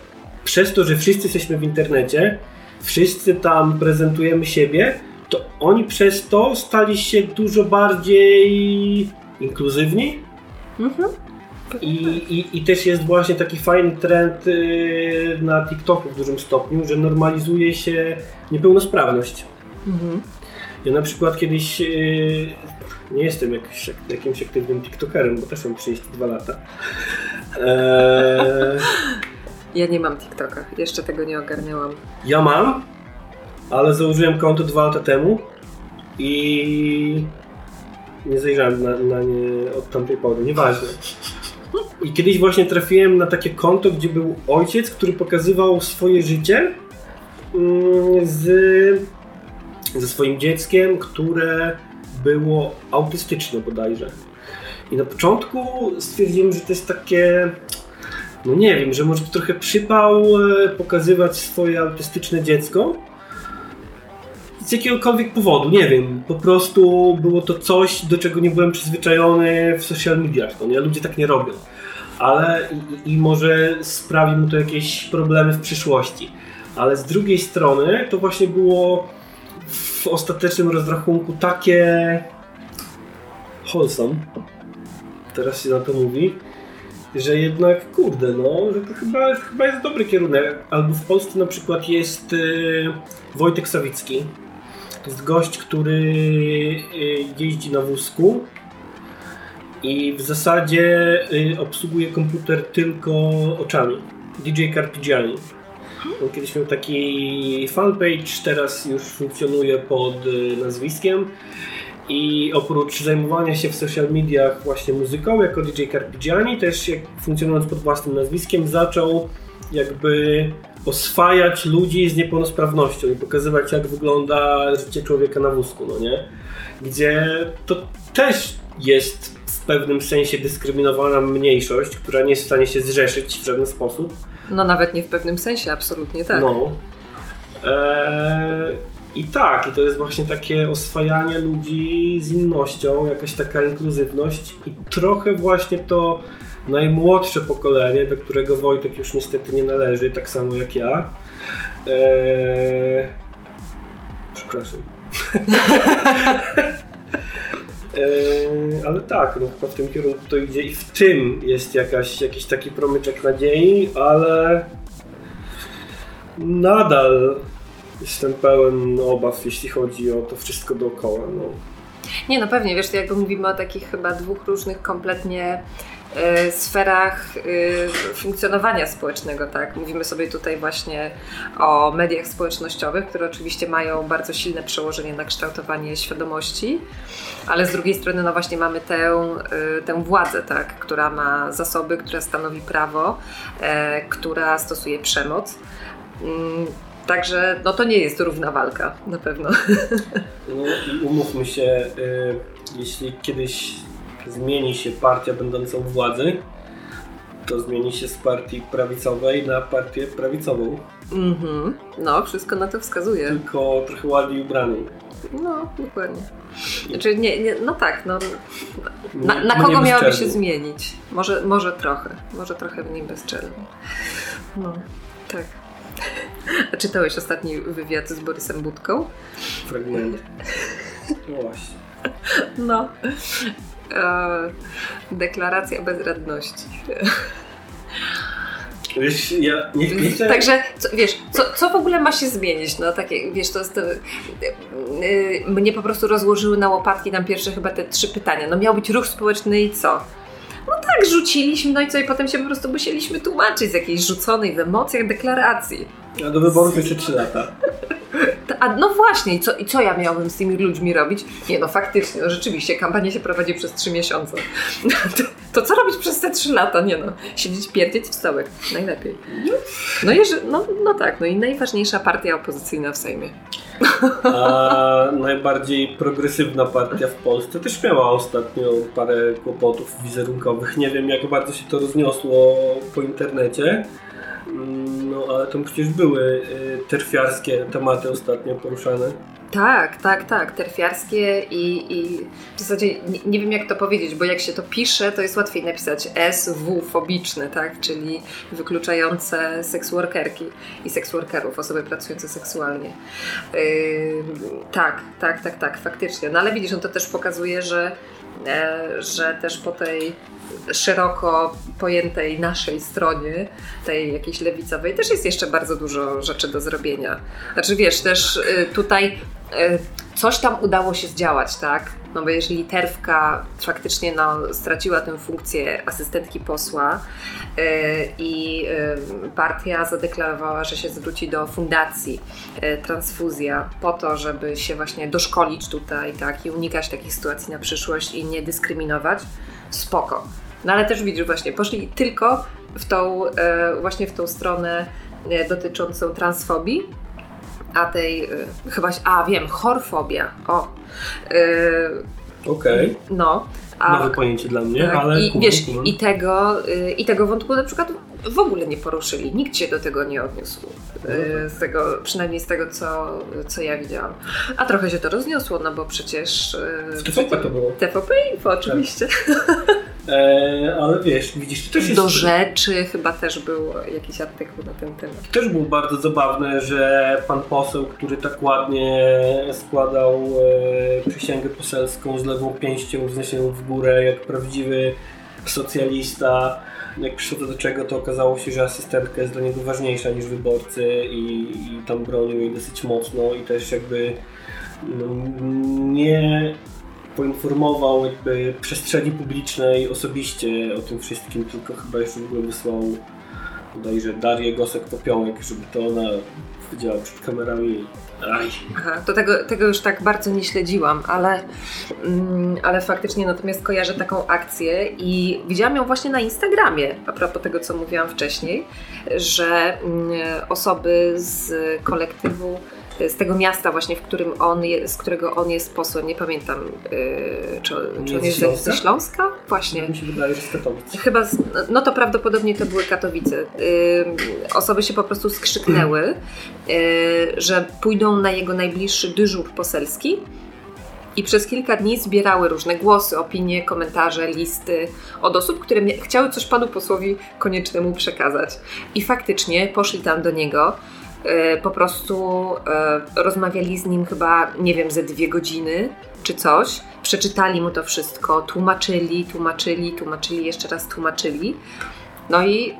przez to, że wszyscy jesteśmy w internecie, wszyscy tam prezentujemy siebie, to oni przez to stali się dużo bardziej inkluzywni. Mhm. I, i, I też jest właśnie taki fajny trend y, na TikToku w dużym stopniu, że normalizuje się niepełnosprawność. Mhm. Ja na przykład kiedyś y, nie jestem jakiś, jakimś aktywnym TikTokerem, bo też mam 32 lata. Eee, ja nie mam TikToka, jeszcze tego nie ogarniałam. Ja mam, ale założyłem konto dwa lata temu i nie zajrzałem na, na nie od tamtej pory, nieważne. I kiedyś właśnie trafiłem na takie konto, gdzie był ojciec, który pokazywał swoje życie mm, z, ze swoim dzieckiem, które było autystyczne bodajże. I na początku stwierdziłem, że to jest takie no nie wiem, że może trochę przypał e, pokazywać swoje autystyczne dziecko. Z jakiegokolwiek powodu, nie wiem. Po prostu było to coś, do czego nie byłem przyzwyczajony w social mediach. No nie? Ludzie tak nie robią. Ale i, i może sprawi mu to jakieś problemy w przyszłości. Ale z drugiej strony to właśnie było w ostatecznym rozrachunku takie wholesome. Teraz się na to mówi że jednak, kurde, no, że to chyba, chyba jest dobry kierunek. Albo w Polsce na przykład jest y, Wojtek Sawicki. To jest gość, który y, jeździ na wózku i w zasadzie y, obsługuje komputer tylko oczami. DJ Carpigiani. On kiedyś miał taki fanpage, teraz już funkcjonuje pod y, nazwiskiem i oprócz zajmowania się w social mediach właśnie muzyką jako DJ Carpigiani, też funkcjonując pod własnym nazwiskiem, zaczął jakby oswajać ludzi z niepełnosprawnością i pokazywać jak wygląda życie człowieka na wózku, no nie? Gdzie to też jest w pewnym sensie dyskryminowana mniejszość, która nie jest w stanie się zrzeszyć w żaden sposób. No nawet nie w pewnym sensie, absolutnie tak. No. Eee, i tak, i to jest właśnie takie oswajanie ludzi z innością, jakaś taka inkluzywność i trochę właśnie to najmłodsze pokolenie, do którego Wojtek już niestety nie należy, tak samo jak ja. Eee... Przepraszam. eee, ale tak, no chyba w tym kierunku to idzie i w tym jest jakaś, jakiś taki promyczek nadziei, ale nadal jestem pełen obaw, jeśli chodzi o to wszystko dookoła. No. Nie, no pewnie, wiesz, jakby mówimy o takich chyba dwóch różnych kompletnie sferach y, funkcjonowania społecznego, tak? Mówimy sobie tutaj właśnie o mediach społecznościowych, które oczywiście mają bardzo silne przełożenie na kształtowanie świadomości, ale z drugiej strony no właśnie mamy tę, y, tę władzę, tak? Która ma zasoby, która stanowi prawo, która stosuje przemoc. Mm, Także no to nie jest równa walka, na pewno. No umówmy się, jeśli kiedyś zmieni się partia będąca u władzy, to zmieni się z partii prawicowej na partię prawicową. Mhm. No, wszystko na to wskazuje. Tylko trochę ładniej ubranej. No, dokładnie. Znaczy, nie, nie, no tak, no, na, na kogo miałaby się zmienić? Może, może trochę, może trochę mniej bezczelny. No, tak. A czytałeś ostatni wywiad z Borysem Budką? Fragment. No właśnie. No. E, deklaracja bezradności. Wiesz, ja nie, nie chcę... Także, co, wiesz, co, co w ogóle ma się zmienić? No takie, wiesz, to jest to, yy, mnie po prostu rozłożyły na łopatki tam pierwsze chyba te trzy pytania. No miał być ruch społeczny i co? No tak, rzuciliśmy, no i co? I potem się po prostu musieliśmy tłumaczyć z jakiejś rzuconej w emocjach deklaracji. A do wyborów jeszcze 3 lata. A no właśnie, i co, i co ja miałbym z tymi ludźmi robić? Nie no, faktycznie, no rzeczywiście, kampania się prowadzi przez trzy miesiące. To, to co robić przez te trzy lata? Nie no, siedzieć pierdzieć w stołek, najlepiej. No, jeże, no, no tak, no i najważniejsza partia opozycyjna w Sejmie. A najbardziej progresywna partia w Polsce też miała ostatnio parę kłopotów wizerunkowych. Nie wiem, jak bardzo się to rozniosło po internecie. No, ale tam przecież były y, terfiarskie tematy ostatnio poruszane. Tak, tak, tak, terfiarskie i, i w zasadzie nie, nie wiem jak to powiedzieć, bo jak się to pisze, to jest łatwiej napisać SW fobiczny, tak, czyli wykluczające seksworkerki i seksworkerów, osoby pracujące seksualnie. Yy, tak, tak, tak, tak, faktycznie. No ale widzisz, on to też pokazuje, że, że też po tej szeroko pojętej naszej stronie, tej jakiejś lewicowej, też jest jeszcze bardzo dużo rzeczy do zrobienia. Znaczy wiesz, też y, tutaj y, coś tam udało się zdziałać, tak? No bo jeżeli Terwka faktycznie no, straciła tę funkcję asystentki posła y, i y, partia zadeklarowała, że się zwróci do fundacji y, Transfuzja po to, żeby się właśnie doszkolić tutaj, tak? I unikać takich sytuacji na przyszłość i nie dyskryminować, spoko. No ale też widzisz właśnie, poszli tylko w tą, e, właśnie w tą stronę e, dotyczącą transfobii, a tej, e, chyba, a wiem, chorfobia, o. E, Okej, no. A, nowe pojęcie dla mnie, tak, ale i, kumam, wiesz, kumam. i, tego, y, I tego wątku na przykład w ogóle nie poruszyli. Nikt się do tego nie odniósł. Y, Z tego, przynajmniej z tego, co, co ja widziałam. A trochę się to rozniosło, no bo przecież. y, W TVP to było. TVP Info, oczywiście. E, ale wiesz, widzisz, to też jest... Do rzeczy chyba też był jakiś artykuł na ten temat. Też było bardzo zabawne, że pan poseł, który tak ładnie składał e, przysięgę poselską z lewą pięścią wzniesioną w górę, jak prawdziwy socjalista, jak przyszło do czego, to okazało się, że asystentka jest dla niego ważniejsza niż wyborcy i, i tam bronił jej dosyć mocno i też jakby no, nie poinformował jakby przestrzeni publicznej osobiście o tym wszystkim, tylko chyba jeszcze w ogóle wysłał bodajże Darię Gosek-Popiołek, żeby to ona powiedziała przed kamerami. Aj, Aha, to tego, tego już tak bardzo nie śledziłam, ale, mm, ale faktycznie natomiast kojarzę taką akcję i widziałam ją właśnie na Instagramie, a propos tego, co mówiłam wcześniej, że mm, osoby z kolektywu, z tego miasta właśnie, w którym on jest, z którego on jest posłem, nie pamiętam, yy, czy, czy on jest ze- Śląska? ze Śląska? Właśnie. mi się wydaje, że z Katowic. Chyba, z, no to prawdopodobnie to były Katowice. Ym, osoby się po prostu skrzyknęły, y, że pójdą na jego najbliższy dyżur poselski i przez kilka dni zbierały różne głosy, opinie, komentarze, listy od osób, które chciały coś panu posłowi koniecznemu przekazać. I faktycznie poszli tam do niego. Y, Po prostu y, rozmawiali z nim chyba, nie wiem, ze dwie godziny czy coś. Przeczytali mu to wszystko, tłumaczyli, tłumaczyli, tłumaczyli, jeszcze raz tłumaczyli. No i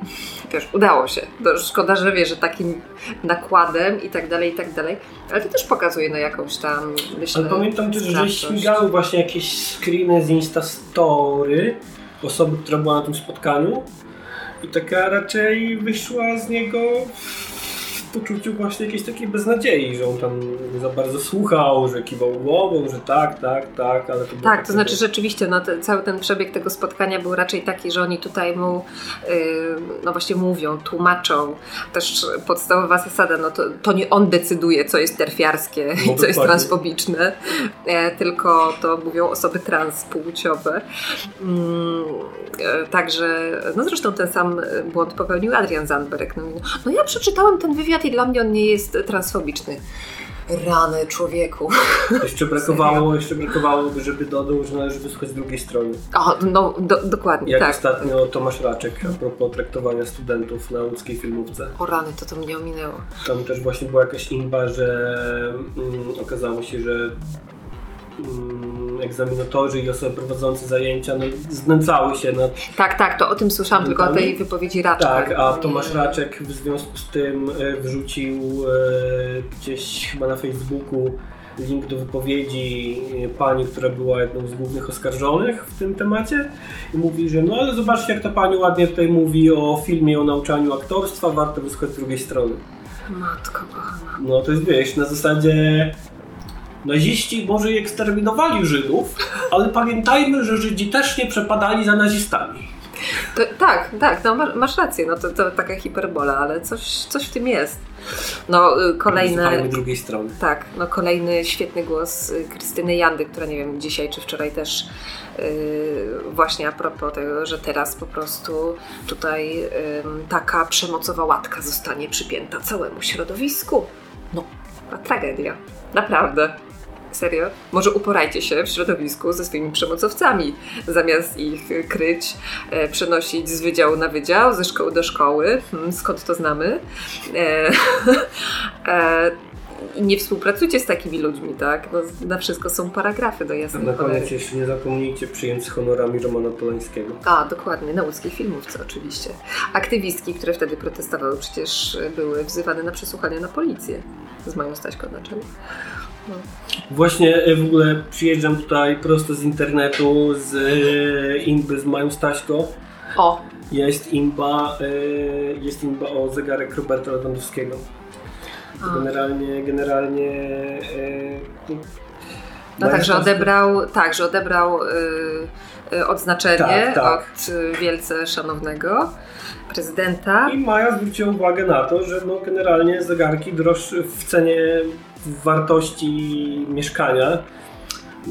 wiesz, udało się. No, szkoda, że wiesz, że takim nakładem i tak dalej, i tak dalej. Ale to też pokazuje na jakąś tam, myślę, Ale pamiętam też, że śmigały właśnie jakieś screeny z Instastory osoby, która była na tym spotkaniu i taka raczej wyszła z niego poczuciu właśnie jakiejś takiej beznadziei, że on tam za bardzo słuchał, że kiwał głową, że tak, tak, tak, ale to Tak, to znaczy rzeczywiście no, te, cały ten przebieg tego spotkania był raczej taki, że oni tutaj mu yy, no właśnie mówią, tłumaczą. Też podstawowa zasada, no to, to nie on decyduje, co jest terfiarskie No i co jest transfobiczne, e, tylko to mówią osoby transpłciowe. Mm, e, także, no zresztą ten sam błąd popełnił Adrian Zandberg. No, no ja przeczytałem ten wywiad i dla mnie on nie jest transfobiczny. Rany człowieku. Jeszcze brakowało, jeszcze brakowało, żeby dodał, że należy wysłuchać z drugiej strony. O, no do, dokładnie, Jak tak. ostatnio Tomasz Raczek a propos traktowania studentów na łódzkiej filmówce. O rany, to to mnie ominęło. Tam też właśnie była jakaś imba, że mm, okazało się, że egzaminatorzy i osoby prowadzące zajęcia no, znęcały się nad Tak, tak, to o tym słyszałam, tylko o tej wypowiedzi Raczka. Tak, a Tomasz Raczek w związku z tym e, wrzucił e, gdzieś chyba na Facebooku link do wypowiedzi e, pani, która była jedną z głównych oskarżonych w tym temacie i mówi, że no ale zobaczcie jak ta pani ładnie tutaj mówi o filmie o nauczaniu aktorstwa, warto wysłuchać z drugiej strony. Matko kochana. No to jest wiesz, na zasadzie naziści może i eksterminowali Żydów, ale pamiętajmy, że Żydzi też nie przepadali za nazistami. To, tak, tak, no masz, masz rację, no to, to taka hiperbola, ale coś, coś w tym jest. No y. Słuchajmy drugiej strony. Tak, no kolejny świetny głos y, Krystyny Jandy, która nie wiem, dzisiaj czy wczoraj też yy, właśnie a propos tego, że teraz po prostu tutaj ym, taka przemocowa łatka zostanie przypięta całemu środowisku. No, a tragedia. Naprawdę. Serio? Może uporajcie się w środowisku ze swoimi przemocowcami. Zamiast ich kryć, e, przenosić z wydziału na wydział, ze szkoły do szkoły. Hmm, skąd to znamy? E, e, nie współpracujcie z takimi ludźmi, tak? No, na wszystko są paragrafy do jasnej Na cholery. koniec jeszcze nie zapomnijcie przyjąć z honorami Romana Polańskiego. A, dokładnie, na łódzkiej filmówce oczywiście. Aktywistki, które wtedy protestowały, przecież były wzywane na przesłuchanie na policję z moją Staśką na czele. Właśnie e, w ogóle przyjeżdżam tutaj prosto z internetu, z e, imby z Mają Staśko. O, Jest imba, e, jest imba o zegarek Roberta Lewandowskiego. Generalnie, generalnie... no Maja tak, że odebrał, tak, że odebrał y, y, odznaczenie Tak, tak. od y, wielce szanownego prezydenta. I Maja zwróciła uwagę na to, że no generalnie zegarki droższe w cenie wartości mieszkania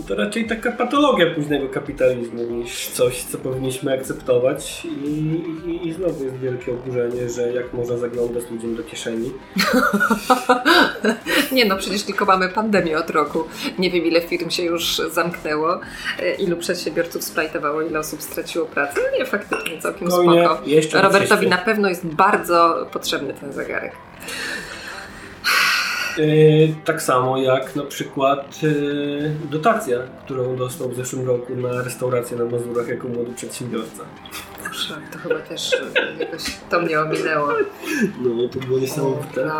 to raczej taka patologia późnego kapitalizmu niż coś, co powinniśmy akceptować i, i, i znowu jest wielkie oburzenie, że jak można zaglądać ludziom do kieszeni. Nie no, przecież tylko mamy pandemię od roku. Nie wiem ile firm się już zamknęło, e, ilu przedsiębiorców splajtowało, ile osób straciło pracę. No nie, faktycznie całkiem Spokojnie, spoko. jeszcze Robertowi na pewno jest bardzo potrzebny ten zegarek. Yy, tak samo jak na przykład yy, dotacja, którą dostał w zeszłym roku na restaurację na Mazurach jako młody przedsiębiorca. Proszę, to chyba też e, jakoś to mnie ominęło. No to było O, niesamowite.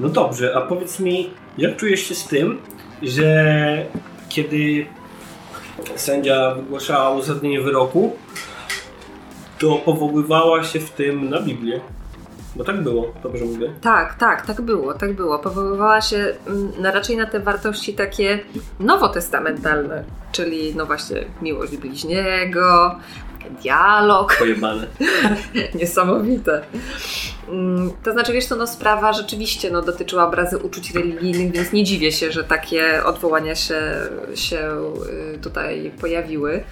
No dobrze, a powiedz mi, jak czujesz się z tym, że kiedy sędzia wygłaszała uzasadnienie wyroku, to powoływała się w tym na Biblię? Bo tak było, dobrze mówię. Tak, tak, tak było, tak było. Powoływała się mm, na, raczej na te wartości takie nowotestamentalne, czyli no właśnie miłość bliźniego, dialog, Pojebane. Niesamowite. Mm, To znaczy, wiesz co, no sprawa rzeczywiście no, dotyczyła obrazy uczuć religijnych, więc nie dziwię się, że takie odwołania się, się y, tutaj pojawiły.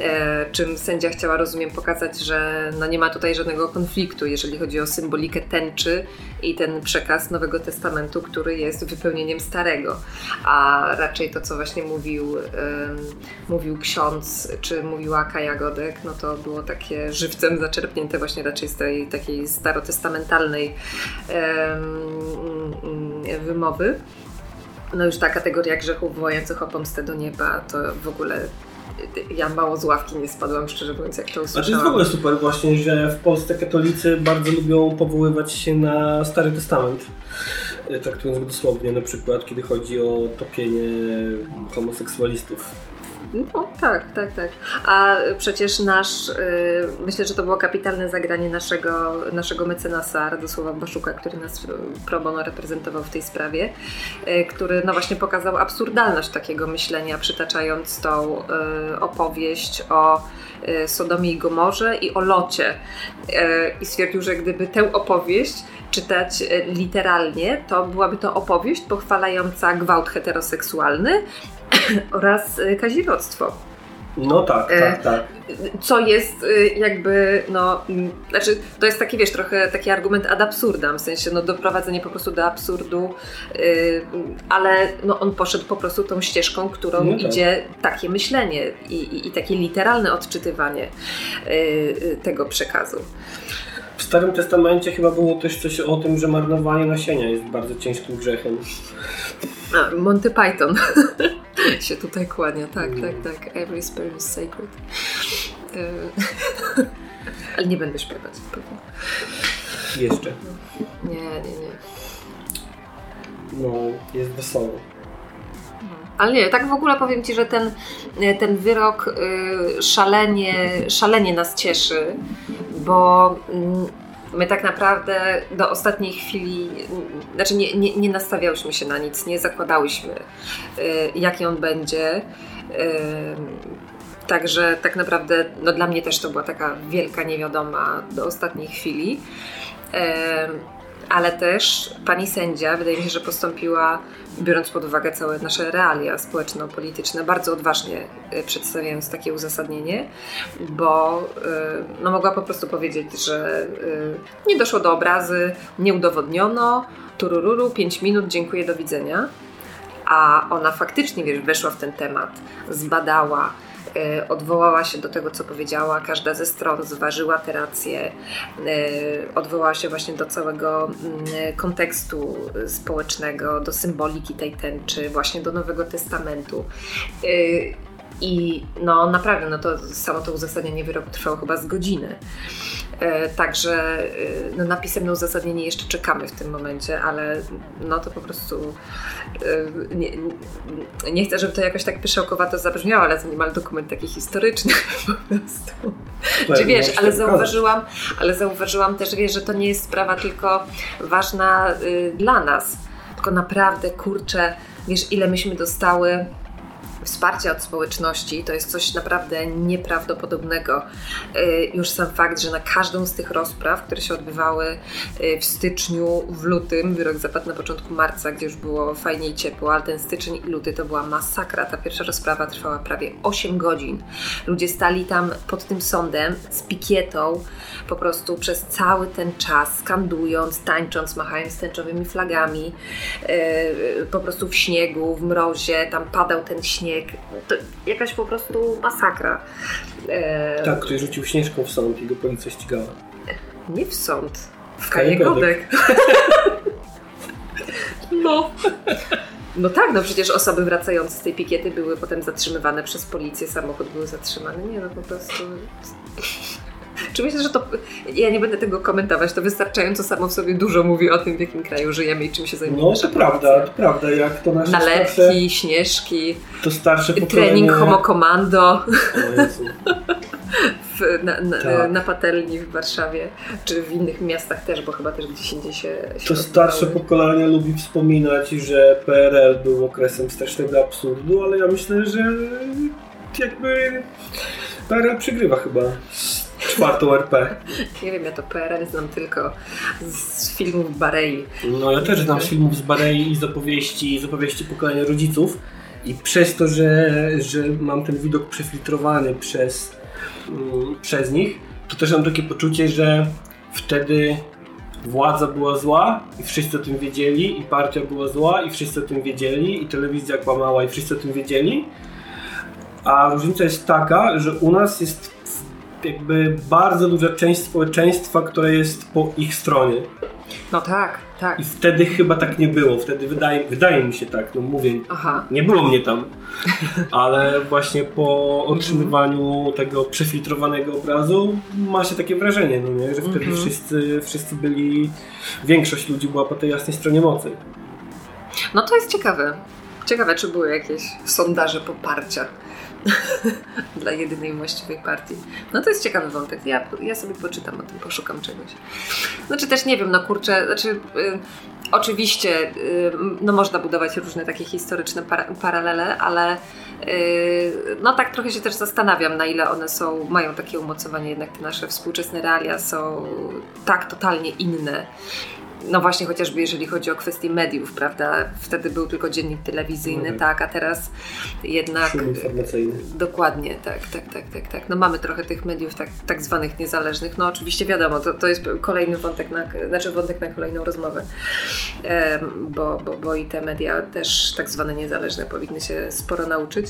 E, czym sędzia chciała, rozumiem, pokazać, że no, nie ma tutaj żadnego konfliktu, jeżeli chodzi o symbolikę tęczy i ten przekaz Nowego Testamentu, który jest wypełnieniem Starego. A raczej to, co właśnie mówił, ym, mówił ksiądz, czy mówiła Kaja Godek, no to było takie żywcem zaczerpnięte właśnie raczej z tej takiej starotestamentalnej em, wymowy. No już ta kategoria grzechów wołających o pomstę do nieba, to w ogóle ja mało z ławki nie spadłam, szczerze mówiąc, jak to A to jest usłyszałam. w ogóle super właśnie, że w Polsce katolicy bardzo lubią powoływać się na Stary Testament. e, Traktując go dosłownie, na przykład kiedy chodzi o topienie homoseksualistów. No tak, tak, tak. A przecież nasz, y, myślę, że to było kapitalne zagranie naszego, naszego mecenasa Radosława Baszuka, który nas y, pro bono reprezentował w tej sprawie, y, który no właśnie pokazał absurdalność takiego myślenia, przytaczając tą y, opowieść o y, Sodomie i Gomorze i o Locie. Y, I stwierdził, że gdyby tę opowieść czytać literalnie, to byłaby to opowieść pochwalająca gwałt heteroseksualny oraz y, kazirodztwo. No tak, E, tak, tak. co jest y, jakby, no, mm, znaczy to jest taki, wiesz, trochę taki argument ad absurdam, w sensie, no, doprowadzenie po prostu do absurdu, y, ale no, on poszedł po prostu tą ścieżką, którą No tak. idzie takie myślenie i, i, i takie literalne odczytywanie y, y, tego przekazu. W Starym Testamencie chyba było też coś o tym, że marnowanie nasienia jest bardzo ciężkim grzechem. A, Monty Python się tutaj kłania, tak, Mm. tak, tak. Every sperm is sacred. Y, ale nie będę śpiewać. pewnie. Jeszcze. Nie, nie, nie. No, jest wesoło. Ale nie, tak w ogóle powiem Ci, że ten, ten wyrok y, szalenie, szalenie nas cieszy, bo mm, my tak naprawdę do ostatniej chwili, znaczy nie, nie, nie nastawiałyśmy się na nic, nie zakładałyśmy, y, jaki on będzie. Y, Także tak naprawdę no dla mnie też to była taka wielka niewiadoma do ostatniej chwili. Ale też pani sędzia, wydaje mi się, że postąpiła, biorąc pod uwagę całe nasze realia społeczno-polityczne, bardzo odważnie y, przedstawiając takie uzasadnienie, bo y, no, mogła po prostu powiedzieć, że y, nie doszło do obrazy, nie udowodniono, turururu, 5 minut, dziękuję, do widzenia. A ona faktycznie, wiesz, weszła w ten temat, zbadała, odwołała się do tego, co powiedziała każda ze stron, zważyła te racje, y, odwołała się właśnie do całego mm, kontekstu y, społecznego, do symboliki tej tęczy, właśnie do Nowego Testamentu. I no naprawdę, no to samo to uzasadnienie wyroku trwało chyba z godziny. E, Także e, no, na pisemne uzasadnienie jeszcze czekamy w tym momencie, ale no to po prostu e, nie, nie chcę, żeby to jakoś tak pyszałkowato zabrzmiało, ale to niemal dokument taki historyczny po prostu. Czy wiesz, ale zauważyłam, ale zauważyłam też, wiesz, że to nie jest sprawa tylko ważna y, dla nas, tylko naprawdę, kurczę, wiesz, ile myśmy dostały wsparcia od społeczności, to jest coś naprawdę nieprawdopodobnego. Y, Już sam fakt, że na każdą z tych rozpraw, które się odbywały y, w styczniu, w lutym, wyrok zapadł na początku marca, gdzie już było fajnie i ciepło, ale ten styczeń i luty to była masakra. Ta pierwsza rozprawa trwała prawie 8 godzin. Ludzie stali tam pod tym sądem z pikietą po prostu przez cały ten czas, skandując, tańcząc, machając tęczowymi flagami, e, po prostu w śniegu, w mrozie, tam padał ten śnieg. To jakaś po prostu masakra. E, Tak, ktoś rzucił śnieżką w sąd i go policja ścigała. Nie w sąd, w kajegodek. No. No tak, no przecież osoby wracające z tej pikiety były potem zatrzymywane przez policję, samochód był zatrzymany. Nie no, po prostu... Czy myślę, że to... Ja nie będę tego komentować, to wystarczająco samo w sobie dużo mówi o tym, w jakim kraju żyjemy i czym się zajmujemy. No to prawda, to prawda, jak to nasze starsze, Nalewki, śnieżki, to starsze pokolenie... trening homo commando O Jezu. w, na, na, Tak. na patelni w Warszawie, czy w innych miastach też, bo chyba też gdzieś indziej się, się To starsze pokolenie lubi wspominać, że PRL był okresem strasznego absurdu, ale ja myślę, że jakby PRL przegrywa chyba czwartą RP. Nie wiem, ja to PRL znam tylko z filmów Barei. No ja też znam z filmów z Barei i z opowieści, z opowieści pokolenia rodziców i przez to, że, że mam ten widok przefiltrowany przez, mm, przez nich, to też mam takie poczucie, że wtedy władza była zła i wszyscy o tym wiedzieli i partia była zła i wszyscy o tym wiedzieli i telewizja kłamała i wszyscy o tym wiedzieli. A różnica jest taka, że u nas jest jakby bardzo duża część społeczeństwa, która jest po ich stronie. No tak, tak. I wtedy chyba tak nie było. Wtedy wydaje, wydaje mi się tak, no mówię, Aha. nie było mnie tam, ale właśnie po otrzymywaniu tego przefiltrowanego obrazu ma się takie wrażenie, no nie? że wtedy Mhm. wszyscy, wszyscy byli, większość ludzi była po tej jasnej stronie mocy. No to jest ciekawe. Ciekawe, czy były jakieś sondaże poparcia dla jedynej właściwej partii. No to jest ciekawy wątek. Ja, ja sobie poczytam o tym, poszukam czegoś. Znaczy też nie wiem, no kurczę, znaczy y, oczywiście y, no można budować różne takie historyczne para, paralele, ale y, no tak trochę się też zastanawiam, na ile one są, mają takie umocowanie, jednak te nasze współczesne realia są tak totalnie inne no właśnie chociażby jeżeli chodzi o kwestie mediów, prawda? Wtedy był tylko dziennik telewizyjny, Mhm. tak, a teraz jednak... Szum informacyjny. Dokładnie, tak, tak, tak, tak, tak. No mamy trochę tych mediów tak, tak zwanych niezależnych. No oczywiście wiadomo, to, to jest kolejny wątek na, znaczy wątek na kolejną rozmowę, bo, bo, bo i te media też tak zwane niezależne powinny się sporo nauczyć.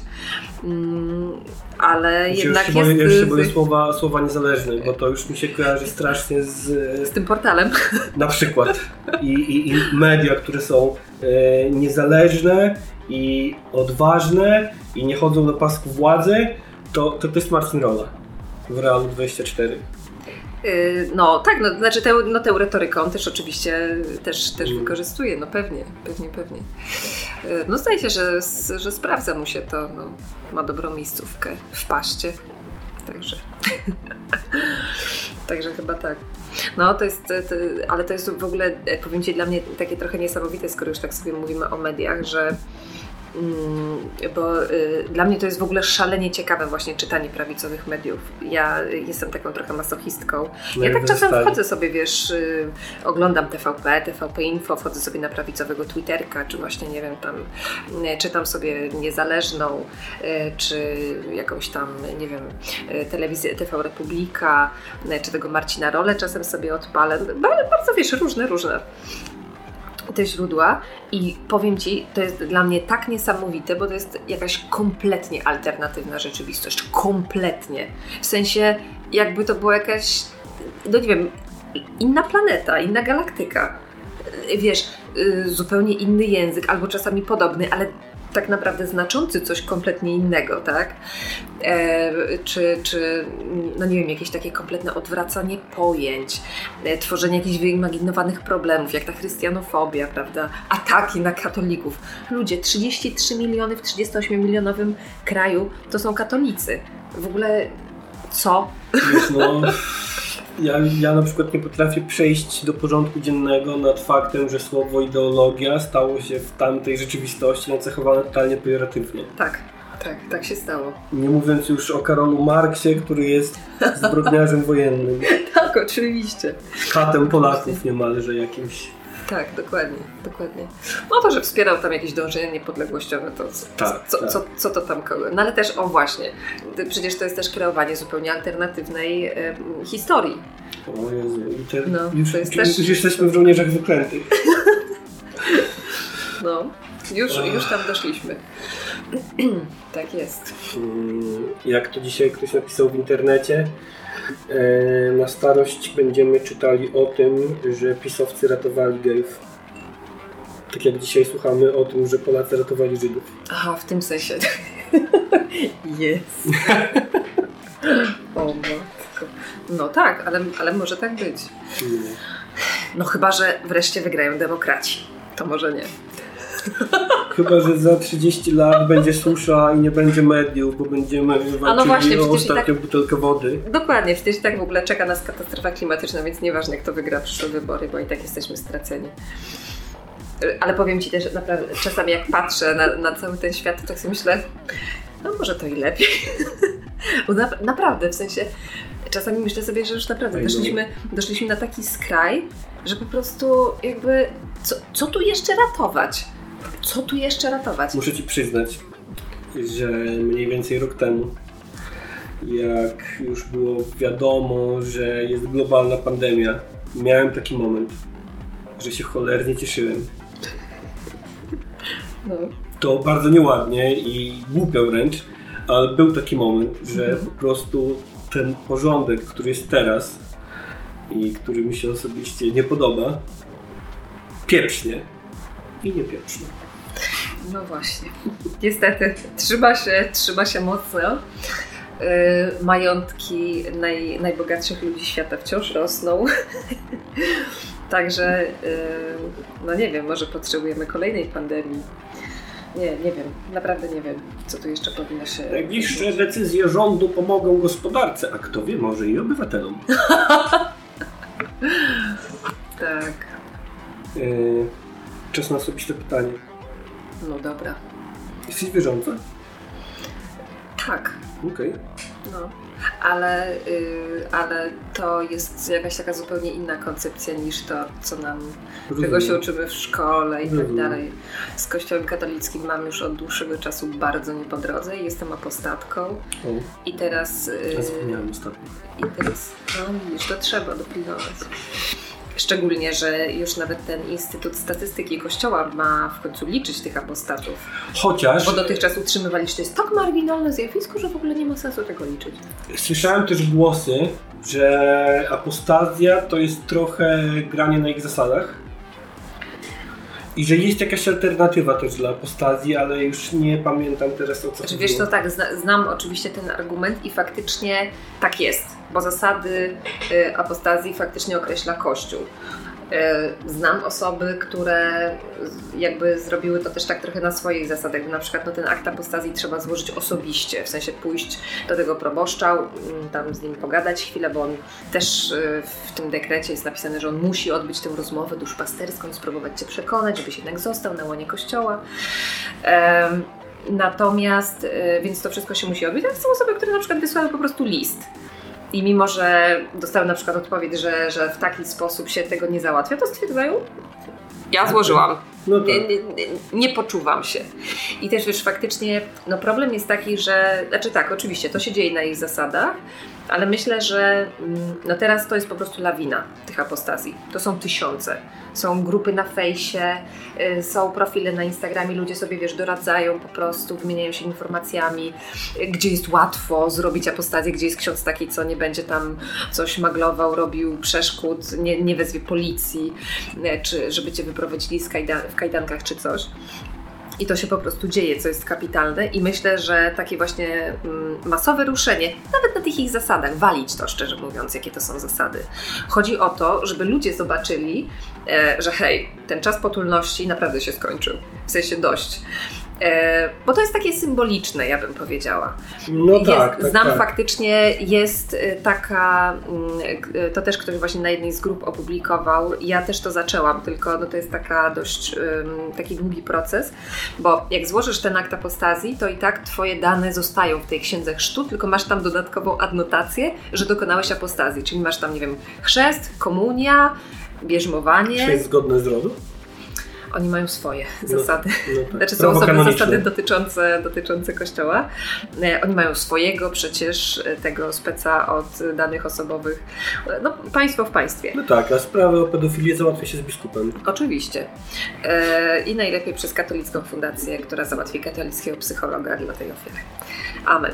Mm, ale się jednak już się boję, jest już się boję słowa, słowa niezależny, bo to już mi się kojarzy strasznie z, z tym portalem. na przykład i, i, i media, które są e, niezależne i odważne i nie chodzą na pasku władzy, to, to, to jest Marcin Rola w Realu 24. Yy, No tak, no, znaczy tę, no, tę retorykę on też oczywiście też, też Mm. wykorzystuje, no pewnie, pewnie, pewnie. Yy, No zdaje się, że, że sprawdza mu się to, no, ma dobrą miejscówkę w paście, także... Także chyba tak. No to jest, to, ale to jest w ogóle, e, powiem Ci, dla mnie takie trochę niesamowite, skoro już tak sobie mówimy o mediach, że bo y, dla mnie to jest w ogóle szalenie ciekawe właśnie czytanie prawicowych mediów. Ja jestem taką trochę masochistką. No ja tak czasem wchodzę sobie, wiesz, y, oglądam TVP, TVP Info, wchodzę sobie na prawicowego Twitterka, czy właśnie, nie wiem, tam czytam sobie Niezależną, y, czy jakąś tam, nie wiem, telewizję TV Republika, czy tego Marcina Role czasem sobie odpalę. Ba- Bardzo, wiesz, różne, różne te źródła i powiem Ci, to jest dla mnie tak niesamowite, bo to jest jakaś kompletnie alternatywna rzeczywistość. Kompletnie. W sensie, jakby to była jakaś, no nie wiem, inna planeta, inna galaktyka. Wiesz, y, zupełnie inny język, albo czasami podobny, ale tak naprawdę znaczący coś kompletnie innego, tak? E, czy, czy, no nie wiem, jakieś takie kompletne odwracanie pojęć, e, tworzenie jakichś wyimaginowanych problemów, jak ta chrystianofobia, prawda? Ataki na katolików. Ludzie, 33 miliony w 38-milionowym kraju to są katolicy. W ogóle co? Wiesz, no, ja, ja na przykład nie potrafię przejść do porządku dziennego nad faktem, że słowo ideologia stało się w tamtej rzeczywistości nacechowane totalnie pejoratywnie. Tak, tak, tak się stało. Nie mówiąc już o Karolu Marksie, który jest zbrodniarzem wojennym, Tak, oczywiście. katem Polaków niemalże jakimś. Tak, dokładnie, dokładnie. No to, że wspierał tam jakieś dążenia niepodległościowe, to co, Tak, co, tak. Co, co to tam kogo? No ale też, o właśnie, przecież to jest też kreowanie zupełnie alternatywnej em, historii. O Jezu, i te, No, już, to jest już, też- już jesteśmy w żołnierzach wyklętych. No, już, Ach. już tam doszliśmy. tak jest. Mm, Jak to dzisiaj ktoś napisał w internecie, e, na starość będziemy czytali o tym, że pisowcy ratowali gejów. Tak jak dzisiaj słuchamy o tym, że Polacy ratowali Żydów. Aha, w tym sensie. Jest. o matko. No tak, ale, ale może tak być. No chyba, że wreszcie wygrają demokraci. To może nie. Chyba, że za 30 lat będzie susza i nie będzie mediów, bo będziemy walczyli no właśnie, o ostatnią butelkę wody. Dokładnie, przecież tak w ogóle czeka nas katastrofa klimatyczna, więc nieważne kto wygra przyszłe wybory, bo i tak jesteśmy straceni. Ale powiem Ci też, naprawdę, czasami jak patrzę na, na cały ten świat, to tak sobie myślę, no może to i lepiej. Bo na, naprawdę, w sensie, czasami myślę sobie, że już naprawdę no. doszliśmy, doszliśmy na taki skraj, że po prostu jakby, co, co tu jeszcze ratować? Co tu jeszcze ratować? Muszę Ci przyznać, że mniej więcej rok temu, jak już było wiadomo, że jest globalna pandemia, miałem taki moment, że się cholernie cieszyłem. No. To bardzo nieładnie i głupio wręcz, ale był taki moment, że po prostu ten porządek, który jest teraz i który mi się osobiście nie podoba, pieprznie i nie pieprznie. No właśnie. Niestety, trzyma się, trzyma się mocno. Yy, majątki naj, najbogatszych ludzi świata wciąż rosną. Także, yy, no nie wiem, może potrzebujemy kolejnej pandemii. Nie, nie wiem, naprawdę nie wiem, co tu jeszcze powinno się. Najbliższe decyzje rządu pomogą gospodarce, a kto wie, może i obywatelom. Tak, Yy, czas na osobiste pytanie. no dobra. Jesteś wierząca? Tak, Okej. No, ale, y, ale to jest jakaś taka zupełnie inna koncepcja niż to, co nam, czego się uczymy w szkole i tak Rozumiem. dalej. Z kościołem katolickim mam już od dłuższego czasu bardzo nie po drodze. Jestem apostatką O, i teraz... y, ja zapomniałem ostatnio. I teraz, no widzisz, to trzeba dopilnować. Szczególnie, że już nawet ten Instytut Statystyki Kościoła ma w końcu liczyć tych apostatów. Chociaż Bo dotychczas utrzymywali, że to jest tak marginalne zjawisko, że w ogóle nie ma sensu tego liczyć. słyszałem też głosy, że apostazja to jest trochę granie na ich zasadach. I że jest jakaś alternatywa też dla apostazji, ale już nie pamiętam teraz o co Znaczy, wiesz co, tak, zna, znam oczywiście ten argument i faktycznie tak jest, bo zasady y, apostazji faktycznie określa Kościół. Y, Znam osoby, które jakby zrobiły to też tak trochę na swoich zasadach. Na przykład no, ten akt apostazji trzeba złożyć osobiście, w sensie pójść do tego proboszcza, mm, tam z nim pogadać chwilę, bo on też y, w tym dekrecie jest napisane, że on musi odbyć tę rozmowę duszpasterską spróbować Cię przekonać, żebyś jednak został na łonie Kościoła. Natomiast, więc to wszystko się musi odbyć, ale są osoby, które na przykład wysłały po prostu list. I mimo, że dostały na przykład odpowiedź, że, że w taki sposób się tego nie załatwia, to stwierdzają, ja złożyłam. No tak. Nie, nie, nie, nie poczuwam się. I też wiesz, faktycznie no problem jest taki, że, znaczy tak, oczywiście to się dzieje na ich zasadach, ale myślę, że mm, no teraz to jest po prostu lawina tych apostazji. To są tysiące. Są grupy na fejsie, y, są profile na Instagramie, ludzie sobie, wiesz, doradzają po prostu, wymieniają się informacjami, gdzie jest łatwo zrobić apostazję, gdzie jest ksiądz taki, co nie będzie tam coś maglował, robił przeszkód, nie, nie wezwie policji, y, czy żeby cię wyprowadzili z kajda- w kajdankach czy coś. I to się po prostu dzieje, co jest kapitalne i myślę, że takie właśnie mm, masowe ruszenie, nawet na tych ich zasadach, walić to szczerze mówiąc, jakie to są zasady. Chodzi o to, żeby ludzie zobaczyli, e, że hej, ten czas potulności naprawdę się skończył. W sensie dość. E, bo to jest takie symboliczne, ja bym powiedziała. No jest, tak, tak, znam tak. faktycznie, jest y, taka, mm, y, to też ktoś właśnie na jednej z grup opublikował, ja też to zaczęłam, tylko no to jest taka dość, taki długi proces, bo jak złożysz ten akt apostazji, to i tak twoje dane zostają w tej księdze chrztu, tylko masz tam dodatkową adnotację, że dokonałeś apostazji, czyli masz tam, nie wiem, chrzest, komunia, bierzmowanie, Czy jest zgodne z rodu? Oni mają swoje No, zasady. No tak. Znaczy są kanoniczne. zasady dotyczące, dotyczące kościoła. E, Oni mają swojego przecież e, tego speca od danych osobowych. E, No, państwo w państwie. No tak, a sprawę o pedofilię załatwia się z biskupem. Oczywiście. I najlepiej przez katolicką fundację, która załatwi katolickiego psychologa dla tej ofiary. Amen.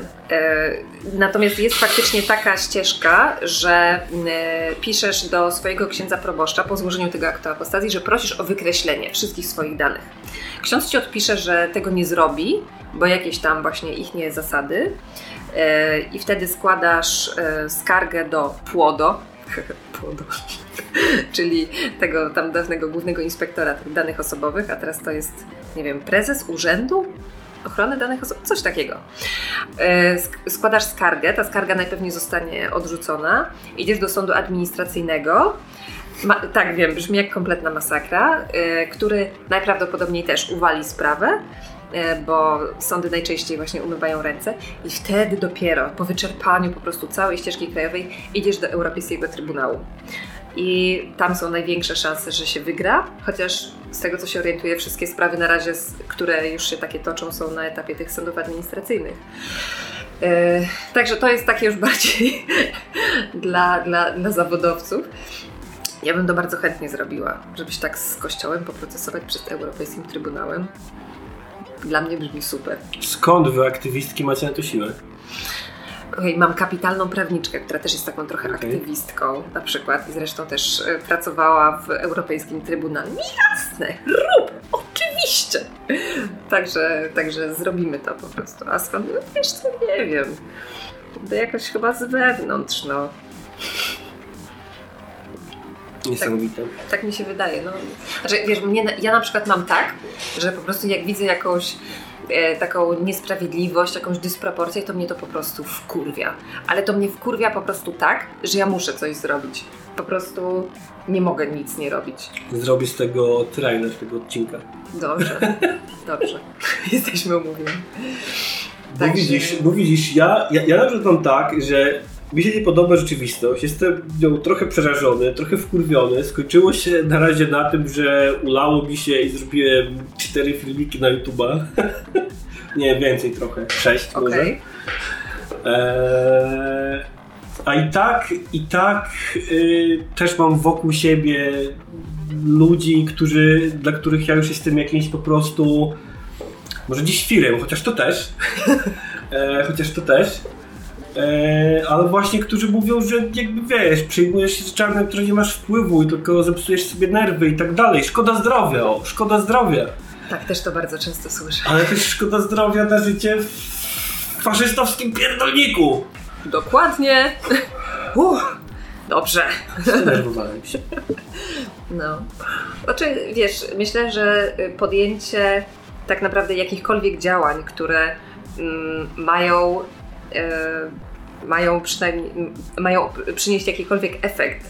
Natomiast jest faktycznie taka ścieżka, że piszesz do swojego księdza proboszcza po złożeniu tego aktu apostazji, że prosisz o wykreślenie wszystkich swoich danych. Ksiądz ci odpisze, że tego nie zrobi, bo jakieś tam właśnie ich nie zasady. E, I wtedy składasz e, skargę do PłoDo. PłoDo. Czyli tego tam dawnego głównego inspektora danych osobowych, a teraz to jest, nie wiem, prezes urzędu ochrony danych osobowych, coś takiego. E, sk- Składasz skargę, ta skarga najpewniej zostanie odrzucona, idziesz do sądu administracyjnego. Ma, tak, wiem, brzmi jak kompletna masakra, e, który najprawdopodobniej też uwali sprawę, e, bo sądy najczęściej właśnie umywają ręce i wtedy dopiero po wyczerpaniu po prostu całej ścieżki krajowej idziesz do Europejskiego Trybunału. I tam są największe szanse, że się wygra, chociaż z tego co się orientuję, wszystkie sprawy na razie, które już się takie toczą, są na etapie tych sądów administracyjnych. E, Także to jest takie już bardziej dla, dla, dla zawodowców. Ja bym to bardzo chętnie zrobiła, żebyś tak z kościołem poprocesować przed Europejskim Trybunałem. Dla mnie brzmi super. Skąd wy aktywistki macie na to siłę? Okej, mam kapitalną prawniczkę, która też jest taką trochę Okej. aktywistką na przykład i zresztą też e, pracowała w Europejskim Trybunale. Jasne, rób, oczywiście. Także, także zrobimy to po prostu. A skąd? No wiesz co, nie wiem. To jakoś chyba z wewnątrz, no. Niesamowite. Tak mi się wydaje. No. Znaczy, wiesz, mnie, ja na przykład mam tak, że po prostu jak widzę jakąś e, taką niesprawiedliwość, jakąś dysproporcję, to mnie to po prostu wkurwia. Ale to mnie wkurwia po prostu tak, że ja muszę coś zrobić. Po prostu nie mogę nic nie robić. Zrobię z tego trailer tego odcinka. Dobrze, dobrze. Jesteśmy umówieni. Bo widzisz, bo widzisz ja, ja, ja na przykład mam tak, że mi się nie podoba rzeczywistość, jestem nią trochę przerażony, trochę wkurwiony. Skończyło się na razie na tym, że ulało mi się i zrobiłem cztery filmiki na YouTube'a. nie, więcej trochę, sześć może. Okej. Eee, a i tak, i tak y, też mam wokół siebie ludzi, którzy, dla których ja już jestem jakimś po prostu może dziś świrem, chociaż to też. e, chociaż to też. E, ale właśnie, którzy mówią, że jakby wiesz, przyjmujesz się rzeczami, na które nie masz wpływu i tylko zepsujesz sobie nerwy i tak dalej. Szkoda zdrowia, o, szkoda zdrowia. Tak, też to bardzo często słyszę. Ale też szkoda zdrowia na życie w faszystowskim pierdolniku. Dokładnie. Uff, dobrze. Zdenerwowałem się. No. Znaczy, wiesz, myślę, że y, podjęcie tak naprawdę jakichkolwiek działań, które mm, mają, mają przynajmniej, mają przynieść jakikolwiek efekt,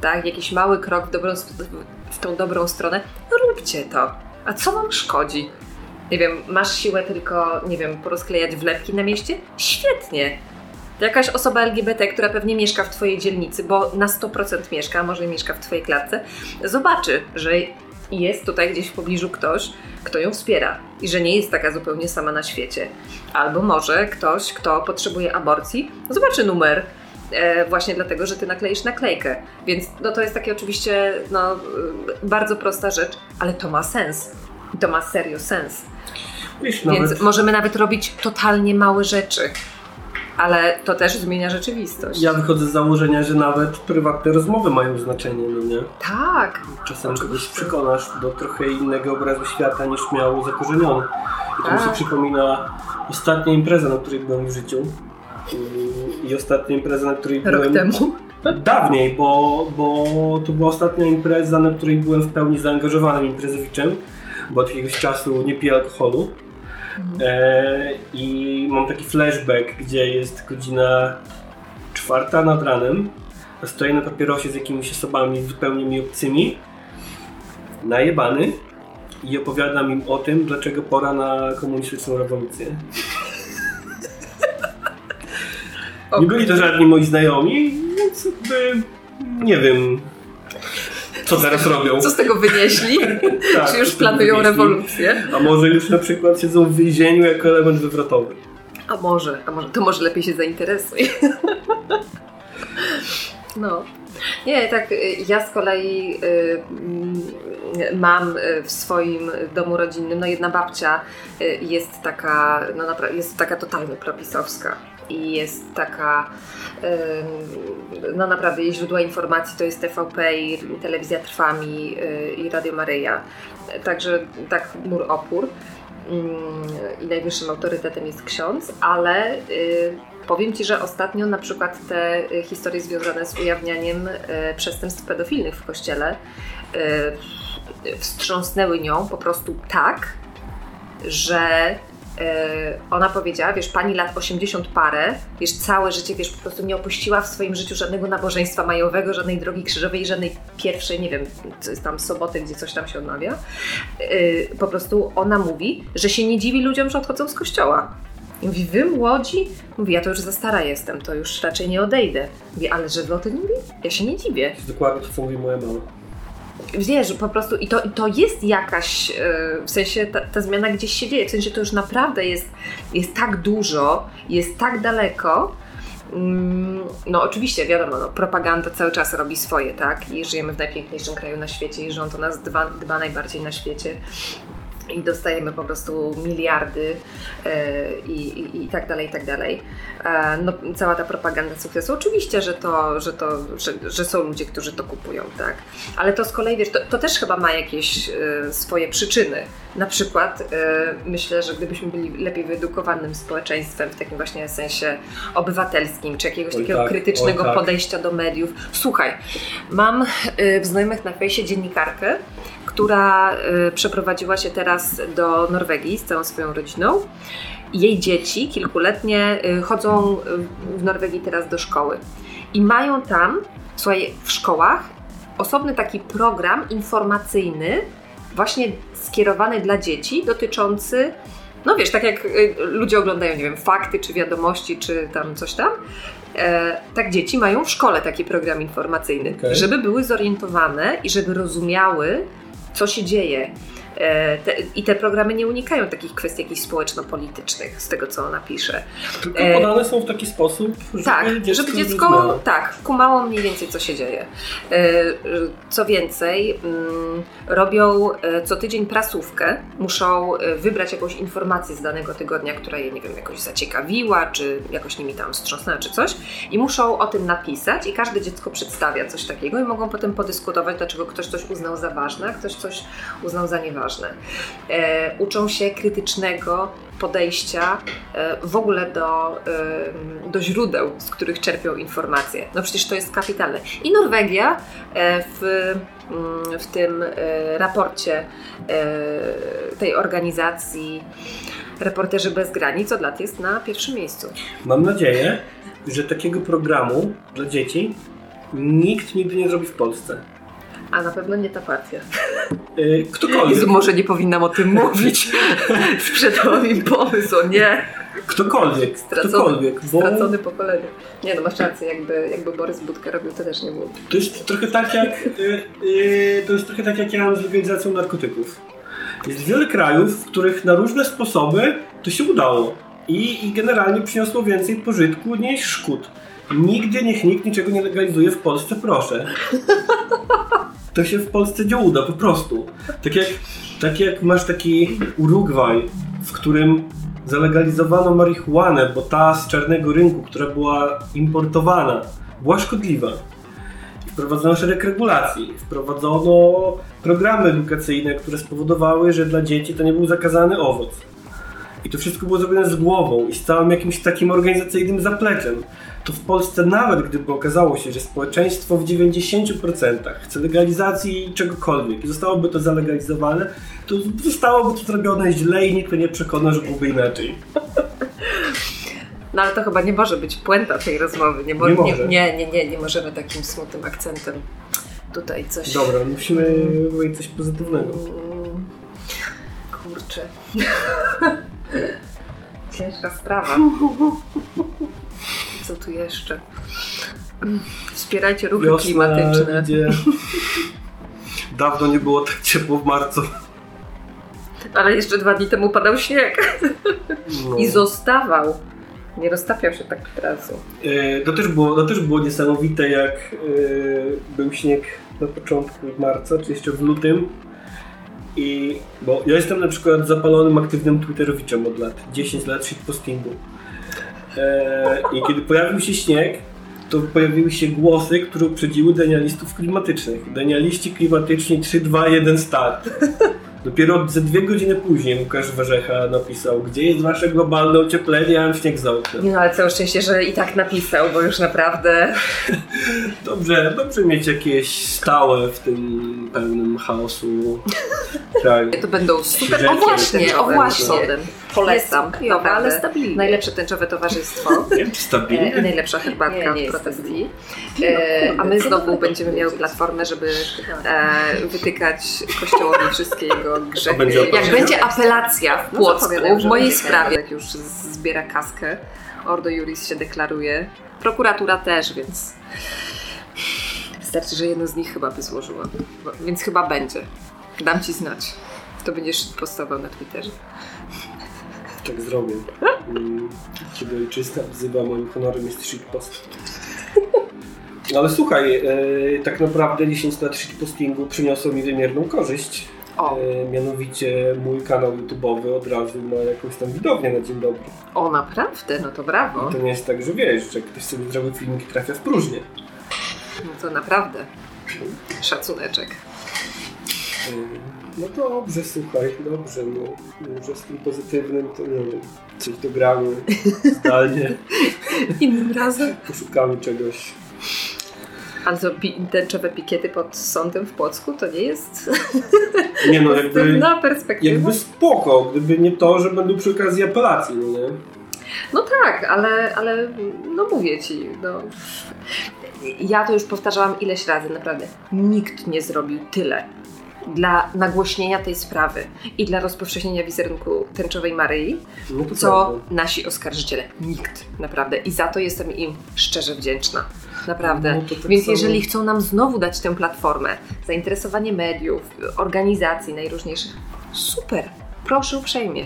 tak? Jakiś mały krok w, dobrą, w tą dobrą stronę, no róbcie to. A co wam szkodzi? Nie wiem, masz siłę tylko, nie wiem, porozklejać wlepki na mieście? Świetnie. Jakaś osoba LGBT, która pewnie mieszka w Twojej dzielnicy, bo na 100% mieszka, może mieszka w Twojej klatce, zobaczy, że jest tutaj gdzieś w pobliżu ktoś, kto ją wspiera i że nie jest taka zupełnie sama na świecie. Albo może ktoś, kto potrzebuje aborcji, zobaczy numer. E, właśnie dlatego, że ty nakleisz naklejkę. Więc no, to jest takie oczywiście no, y, bardzo prosta rzecz, ale to ma sens. I to ma serio sens. Wiesz, Więc nawet, możemy nawet robić totalnie małe rzeczy. Ale to też zmienia rzeczywistość. ja wychodzę z założenia, że nawet prywatne rozmowy mają znaczenie, no nie? Tak. Czasem kogoś przekonasz do trochę innego obrazu świata niż miał zakorzeniony. I to mi się Tak. przypomina ostatnia impreza, na której byłem w życiu. I- I ostatnia impreza, na której Rok byłem temu. dawniej, bo, bo to była ostatnia impreza, na której byłem w pełni zaangażowanym imprezowiczem, bo od jakiegoś czasu nie piję alkoholu. E, I mam taki flashback, gdzie jest godzina czwarta nad ranem. a Stoję na papierosie z jakimiś osobami zupełnie mi obcymi, najebany i opowiadam im o tym, dlaczego pora na komunistyczną rewolucję. Nie byli to żadni moi znajomi, więc jakby nie wiem, co teraz robią. Co z tego wynieśli? Tak, Czy już planują rewolucję? A może już na przykład siedzą w więzieniu jako element wywrotowy. A może, a może, to może lepiej się zainteresuj. No. Nie, tak, y, ja z kolei y, mam y, w swoim domu rodzinnym, no jedna babcia y, jest taka, no jest taka totalnie propisowska i jest taka, no naprawdę jej źródła informacji to jest TVP i Telewizja Trwami y, i Radio Maryja. Także tak mur opór. Mm, i najwyższym autorytetem jest ksiądz, ale y, powiem Ci, że ostatnio na przykład te y, historie związane z ujawnianiem przestępstw pedofilnych w kościele wstrząsnęły nią po prostu tak, że ona powiedziała, wiesz, pani lat 80 parę, wiesz, całe życie, wiesz, po prostu nie opuściła w swoim życiu żadnego nabożeństwa majowego, żadnej drogi krzyżowej, żadnej pierwszej, nie wiem, tam soboty, gdzie coś tam się odmawia. Y, po prostu ona mówi, że się nie dziwi ludziom, że odchodzą z kościoła. I mówi, wy młodzi? Mówi, ja to już za stara jestem, to już raczej nie odejdę. Mówi, ale że wy o tym mówi? Ja się nie dziwię. Dokładnie to, co mówi moja mama. Wiesz, po prostu i to, i to jest jakaś, e, w sensie ta, ta zmiana gdzieś się dzieje, w sensie to już naprawdę jest, jest tak dużo, jest tak daleko. Mm, No oczywiście, wiadomo, no, propaganda cały czas robi swoje, tak? I żyjemy w najpiękniejszym kraju na świecie i rząd o nas dba, dba najbardziej na świecie. I dostajemy po prostu miliardy e, i, i, i tak dalej, i tak dalej. E, no, cała ta propaganda sukcesu. Oczywiście, że to, że to, że, że są ludzie, którzy to kupują, tak. Ale to z kolei, wiesz, to, to też chyba ma jakieś e, swoje przyczyny. Na przykład myślę, że gdybyśmy byli lepiej wyedukowanym społeczeństwem w takim właśnie sensie obywatelskim, czy jakiegoś Oj takiego tak, krytycznego tak. podejścia do mediów. Słuchaj, mam w znajomych na fejsie dziennikarkę, która e, przeprowadziła się teraz do Norwegii z całą swoją rodziną. Jej dzieci kilkuletnie y, chodzą y, w Norwegii teraz do szkoły i mają tam, słuchaj, w szkołach osobny taki program informacyjny, właśnie skierowany dla dzieci, dotyczący no wiesz, tak jak y, ludzie oglądają, nie wiem, fakty, czy wiadomości, czy tam coś tam, e, tak dzieci mają w szkole taki program informacyjny, Okej. żeby były zorientowane i żeby rozumiały, co się dzieje. E, te, I te programy nie unikają takich kwestii jakichś społeczno-politycznych, z tego co ona pisze. Tylko E, podane są w taki sposób, żeby Tak, dziecko żeby dziecko tak, kumało mniej więcej, co się dzieje. E, Co więcej, mm, robią co tydzień prasówkę, muszą wybrać jakąś informację z danego tygodnia, która je, nie wiem, jakoś zaciekawiła, czy jakoś nimi tam wstrząsnęła, czy coś, i muszą o tym napisać, i każde dziecko przedstawia coś takiego, i mogą potem podyskutować, dlaczego ktoś coś uznał za ważne, a ktoś coś uznał za nieważne. E, uczą się krytycznego podejścia e, w ogóle do, do źródeł, z których czerpią informacje. No przecież to jest kapitalne. I Norwegia e, w, mm, w tym raporcie tej organizacji Reporterzy Bez Granic od lat jest na pierwszym miejscu. Mam nadzieję, że takiego programu dla dzieci nikt nigdy nie zrobi w Polsce. A na pewno nie ta partia. Yy, ktokolwiek. Jezu, może nie powinnam o tym mówić. Sprzedał mi pomysł, o nie. Ktokolwiek. Stracony, Ktokolwiek. Bo stracony pokolenie. Nie no, masz rację, jakby, jakby Borys Budka robił, to też nie było. to jest trochę tak jak yy, yy, to jest trochę tak jak ja mam z legalizacją narkotyków. Jest wiele krajów, w których na różne sposoby to się udało. I, I generalnie przyniosło więcej pożytku niż szkód. Nigdy niech nikt niczego nie legalizuje w Polsce, proszę. To się w Polsce nie uda, po prostu. Tak jak, tak jak masz taki Urugwaj, w którym zalegalizowano marihuanę, bo ta z czarnego rynku, która była importowana, była szkodliwa. Wprowadzono szereg regulacji, wprowadzono programy edukacyjne, które spowodowały, że dla dzieci to nie był zakazany owoc. I to wszystko było zrobione z głową i z całym jakimś takim organizacyjnym zapleczem. To w Polsce nawet gdyby okazało się, że społeczeństwo w 90% chce legalizacji czegokolwiek i zostałoby to zalegalizowane, to zostałoby to zrobione źle i nikt mnie nie przekona, że byłoby inaczej. No ale to chyba nie może być puenta tej rozmowy. Nie, Nie nie, nie, nie, nie, nie możemy takim smutnym akcentem tutaj coś. Dobra, musimy powiedzieć coś pozytywnego. Mm, Kurczę. Ciężka sprawa. Co tu jeszcze? Wspierajcie ruchy klimatyczne. idzie. Dawno nie było tak ciepło w marcu. Ale jeszcze dwa dni temu padał śnieg No. i zostawał. Nie roztapiał się tak od razu. E, To też, było, to też było niesamowite, jak e, był śnieg na początku marca, czy jeszcze w lutym. I, bo ja jestem na przykład zapalonym, aktywnym Twitterowiczem od lat, 10 lat shitpostingu. E, I kiedy pojawił się śnieg, to pojawiły się głosy, które uprzedziły denialistów klimatycznych. Denialiści klimatyczni 3, 2, 1 start. Dopiero ze dwie godziny później Łukasz Warzecha napisał, gdzie jest wasze globalne ocieplenie, ja mam śnieg za oknem. Nie no, ale całe szczęście, że i tak napisał, bo już naprawdę Dobrze, dobrze mieć jakieś stałe w tym pełnym chaosu kraju. to będą super. O właśnie, o właśnie. Polecam. Jest ale stabilne. Najlepsze tęczowe towarzystwo. Nie wiem, czy E, I stabilnie? najlepsza herbatka Nie, nie protestii. E, a my znowu będziemy miały platformę, żeby e, wytykać Kościołowi wszystkie jego grzechy. będzie Jak będzie apelacja w No, Płocku zapowiadam, w mojej sprawie, jak już zbiera kaskę, Ordo Juris się deklaruje. Prokuratura też, więc wystarczy, że jedno z nich chyba by złożyła. Więc chyba będzie. Dam ci znać. To będziesz postował na Twitterze. Tak zrobię. Mm, Kiedy ojczyzna wzywa, moim honorem jest shitpost. Ale słuchaj, e, tak naprawdę 10 lat shitpostingu przyniosło mi wymierną korzyść. O, E, mianowicie mój kanał YouTube'owy od razu ma jakąś tam widownię na dzień dobry. o naprawdę? No to brawo. I to nie jest tak, że wiesz, że ktoś sobie zrobił filmik i trafia w próżnię. No to naprawdę. Szacuneczek. No dobrze, słuchaj, dobrze, no może z tym pozytywnym to nie wiem, coś dogramy zdalnie, Innym razem. poszukamy czegoś. Ale to pi- tęczowe pikiety pod sądem w Płocku to nie jest Nie no, jakby, perspektywa. jakby spoko, gdyby nie to, że będą przy okazji apelacji, no nie? No tak, ale, ale no mówię ci, no. Ja to już powtarzałam ileś razy, naprawdę. Nikt nie zrobił tyle dla nagłośnienia tej sprawy i dla rozpowszechnienia wizerunku tęczowej Maryi, No co prawda. nasi oskarżyciele. Nikt, naprawdę. I za to jestem im szczerze wdzięczna. Naprawdę. No tak Więc samo- jeżeli chcą nam znowu dać tę platformę, zainteresowanie mediów, organizacji najróżniejszych, super. Proszę uprzejmie.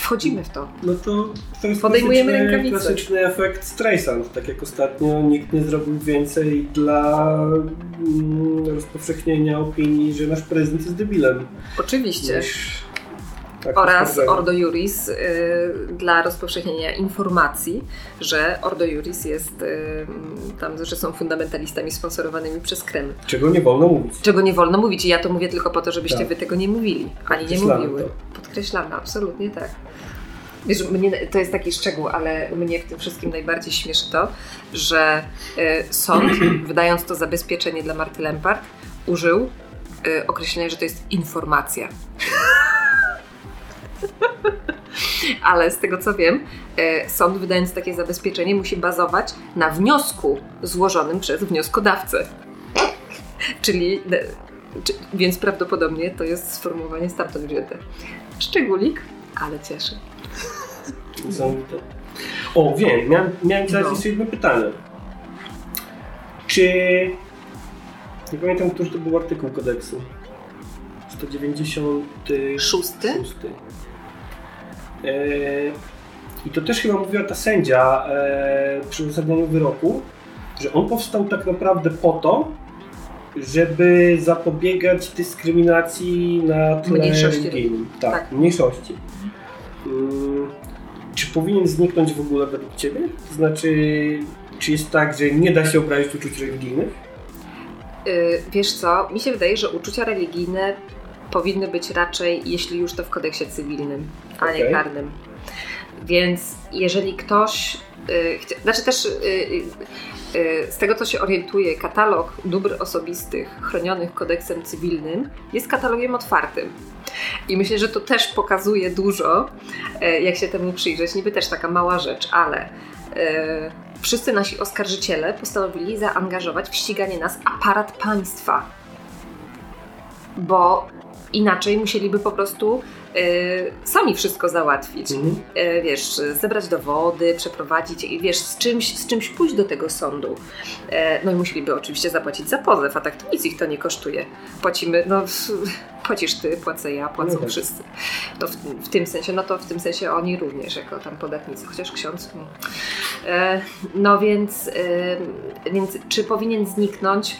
Wchodzimy w to. No to, to jest Podejmujemy klasyczny, rękawice. klasyczny efekt Streisand. Tak jak ostatnio nikt nie zrobił więcej dla mm, rozpowszechnienia opinii, że nasz prezydent jest debilem. Oczywiście. Niż tak oraz oskarżenie. Ordo Juris y, dla rozpowszechnienia informacji, że Ordo Juris jest y, tam, że są fundamentalistami sponsorowanymi przez Kreml. Czego nie wolno mówić. Czego nie wolno mówić i ja to mówię tylko po to, żebyście Tak. wy tego nie mówili, ani nie mówiły. to. Podkreślamy, absolutnie tak. Wiesz, mnie, to jest taki szczegół, ale mnie w tym wszystkim najbardziej śmieszy to, że y, sąd, wydając to zabezpieczenie dla Marty Lempart, użył y, określenia, że to jest informacja. Ale z tego co wiem, e, sąd wydając takie zabezpieczenie musi bazować na wniosku złożonym przez wnioskodawcę. Czyli, e, więc prawdopodobnie to jest sformułowanie stamtąd wzięte. Szczególik, ale cieszy. O, wiem, miałem, miałem teraz no. jeszcze jedno pytanie. Czy... Nie pamiętam, który to był artykuł kodeksu. 196? 6? I to też chyba mówiła ta sędzia e, przy uzasadnianiu wyroku, że on powstał tak naprawdę po to, żeby zapobiegać dyskryminacji na tle Mniejszości. religijnym. Tak, Tak. mniejszości. Mm, czy powinien zniknąć w ogóle według Ciebie? To znaczy, czy jest tak, że nie da się obrazić uczuć religijnych? Y, wiesz co, mi się wydaje, że uczucia religijne powinny być raczej, jeśli już to w kodeksie cywilnym, a nie Okej. karnym. Więc jeżeli ktoś, y, chcia, znaczy też y, y, y, z tego co się orientuje, katalog dóbr osobistych chronionych kodeksem cywilnym jest katalogiem otwartym. I myślę, że to też pokazuje dużo, e, jak się temu przyjrzeć. Niby też taka mała rzecz, ale e, wszyscy nasi oskarżyciele postanowili zaangażować w ściganie nas aparat państwa. Bo inaczej musieliby po prostu e, sami wszystko załatwić. Mhm. E, wiesz, zebrać dowody, przeprowadzić i wiesz, z czymś, z czymś pójść do tego sądu. E, no i musieliby oczywiście zapłacić za pozew, a tak to nic ich to nie kosztuje. Płacimy, no płacisz ty, płacę ja, płacą No tak. wszyscy. To w, w tym sensie, no to w tym sensie oni również jako tam podatnicy, chociaż ksiądz. mm. E, no więc, e, więc czy powinien zniknąć?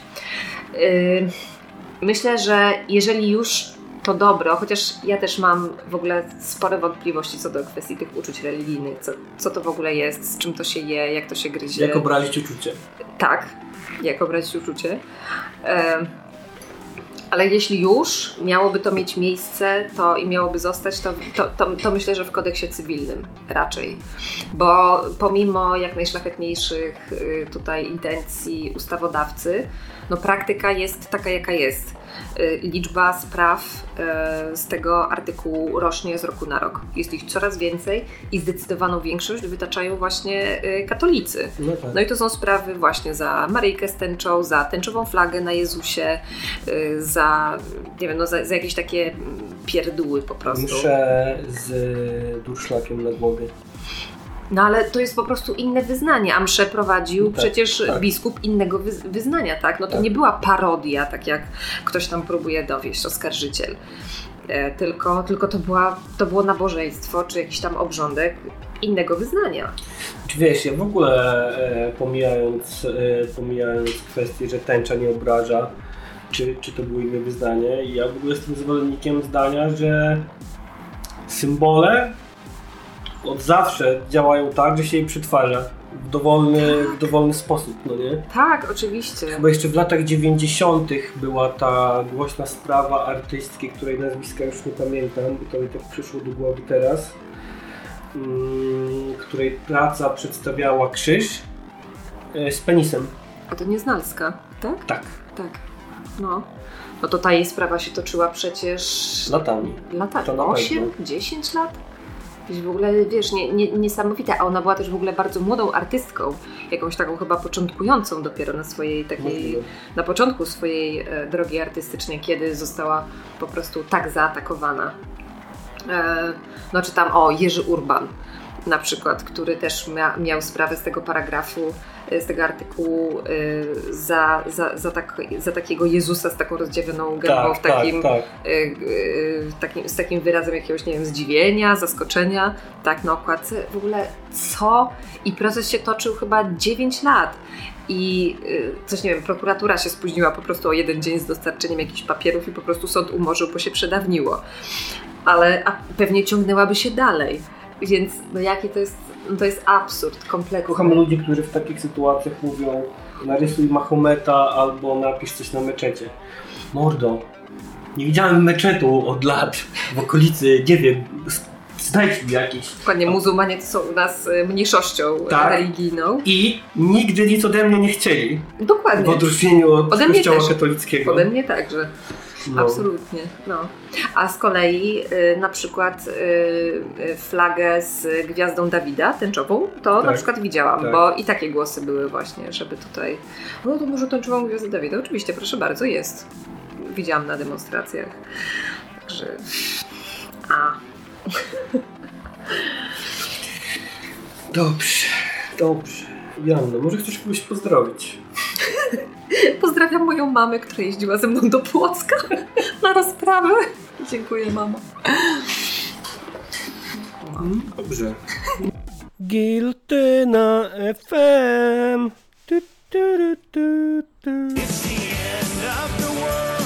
Myślę, że jeżeli już to dobro, chociaż ja też mam w ogóle spore wątpliwości co do kwestii tych uczuć religijnych, co, co to w ogóle jest, z czym to się je, jak to się gryzie. Jak obrazić uczucie? Tak, jak obrazić uczucie. E, ale jeśli już miałoby to mieć miejsce to i miałoby zostać, to, to, to, to myślę, że w kodeksie cywilnym raczej. Bo pomimo jak najszlachetniejszych y, tutaj intencji ustawodawcy, no praktyka jest taka, jaka jest. Y, Liczba spraw y, z tego artykułu rośnie z roku na rok. Jest ich coraz więcej i zdecydowaną większość wytaczają właśnie y, katolicy. No tak. No i to są sprawy właśnie za Maryjkę z tęczą, za tęczową flagę na Jezusie, za, nie wiem, no za, za jakieś takie pierdóły po prostu. Mszę z durszlakiem na głowie. No ale to jest po prostu inne wyznanie, a mszę prowadził tak, przecież tak. biskup innego wyz- wyznania, tak? No to Tak. nie była parodia, tak jak ktoś tam próbuje dowieść, oskarżyciel. E, tylko, tylko to, była, to było nabożeństwo, czy jakiś tam obrządek innego wyznania. Wiesz, ja w ogóle e, pomijając, e, pomijając kwestię, że tęcza nie obraża, czy, czy to było inne wyznanie, ja w ogóle jestem zwolennikiem zdania, że symbole od zawsze działają tak, że się je przetwarza w dowolny, w dowolny sposób, no nie? Tak, oczywiście. Chyba jeszcze w latach 90. była ta głośna sprawa artystki, której nazwiska już nie pamiętam, i to mi tak przyszło do głowy teraz, mm, której praca przedstawiała krzyż e, z penisem. A to nie Znalska, tak? Tak, Tak. No. No to ta jej sprawa się toczyła przecież latami. lata To na 8, pewno. 10 lat? Jakieś w ogóle, wiesz, nie, nie, niesamowite, a ona była też w ogóle bardzo młodą artystką, jakąś taką chyba początkującą dopiero na swojej takiej, na początku swojej e, drogi artystycznej, kiedy została po prostu tak zaatakowana. E, no czy tam, o, Jerzy Urban na przykład, który też mia, miał sprawę z tego paragrafu, e, z tego artykułu e, za, za, za, tak, za takiego Jezusa z taką rozdziawioną gębą, w takim, tak. y, y, takim, z takim wyrazem jakiegoś, nie wiem, zdziwienia, zaskoczenia, tak, na okładce. W ogóle co? I proces się toczył chyba 9 lat. I y, coś, nie wiem, prokuratura się spóźniła po prostu o jeden dzień z dostarczeniem jakichś papierów i po prostu sąd umorzył, bo się przedawniło. Ale a pewnie ciągnęłaby się dalej. Więc no jaki to jest, no to jest absurd kompletny. Kocham ludzi, którzy w takich sytuacjach mówią narysuj Mahometa albo napisz coś na meczecie. Mordo, nie widziałem meczetu od lat w okolicy, nie wiem, znajdź mi jakiś. Dokładnie, muzułmanie to są u nas y, mniejszością Tak. religijną. I nigdy nic ode mnie nie chcieli, w Dokładnie. odróżnieniu od Ode kościoła też. katolickiego. Ode mnie także. No. Absolutnie. No. A z kolei y, na przykład y, y, flagę z gwiazdą Dawida, tęczową, to na Tak. przykład widziałam, Tak. bo i takie głosy były właśnie, żeby tutaj. No to może tęczową gwiazdę Dawida? Oczywiście, proszę bardzo, jest. Widziałam na demonstracjach. Także. A. Dobrze, dobrze. Janno, może chcesz kogoś pozdrowić? Pozdrawiam moją mamę, która jeździła ze mną do Płocka na rozprawę. Dziękuję, mamo. Dobrze. Giltyna FM. Tu, tu, tu. It's the end of the world.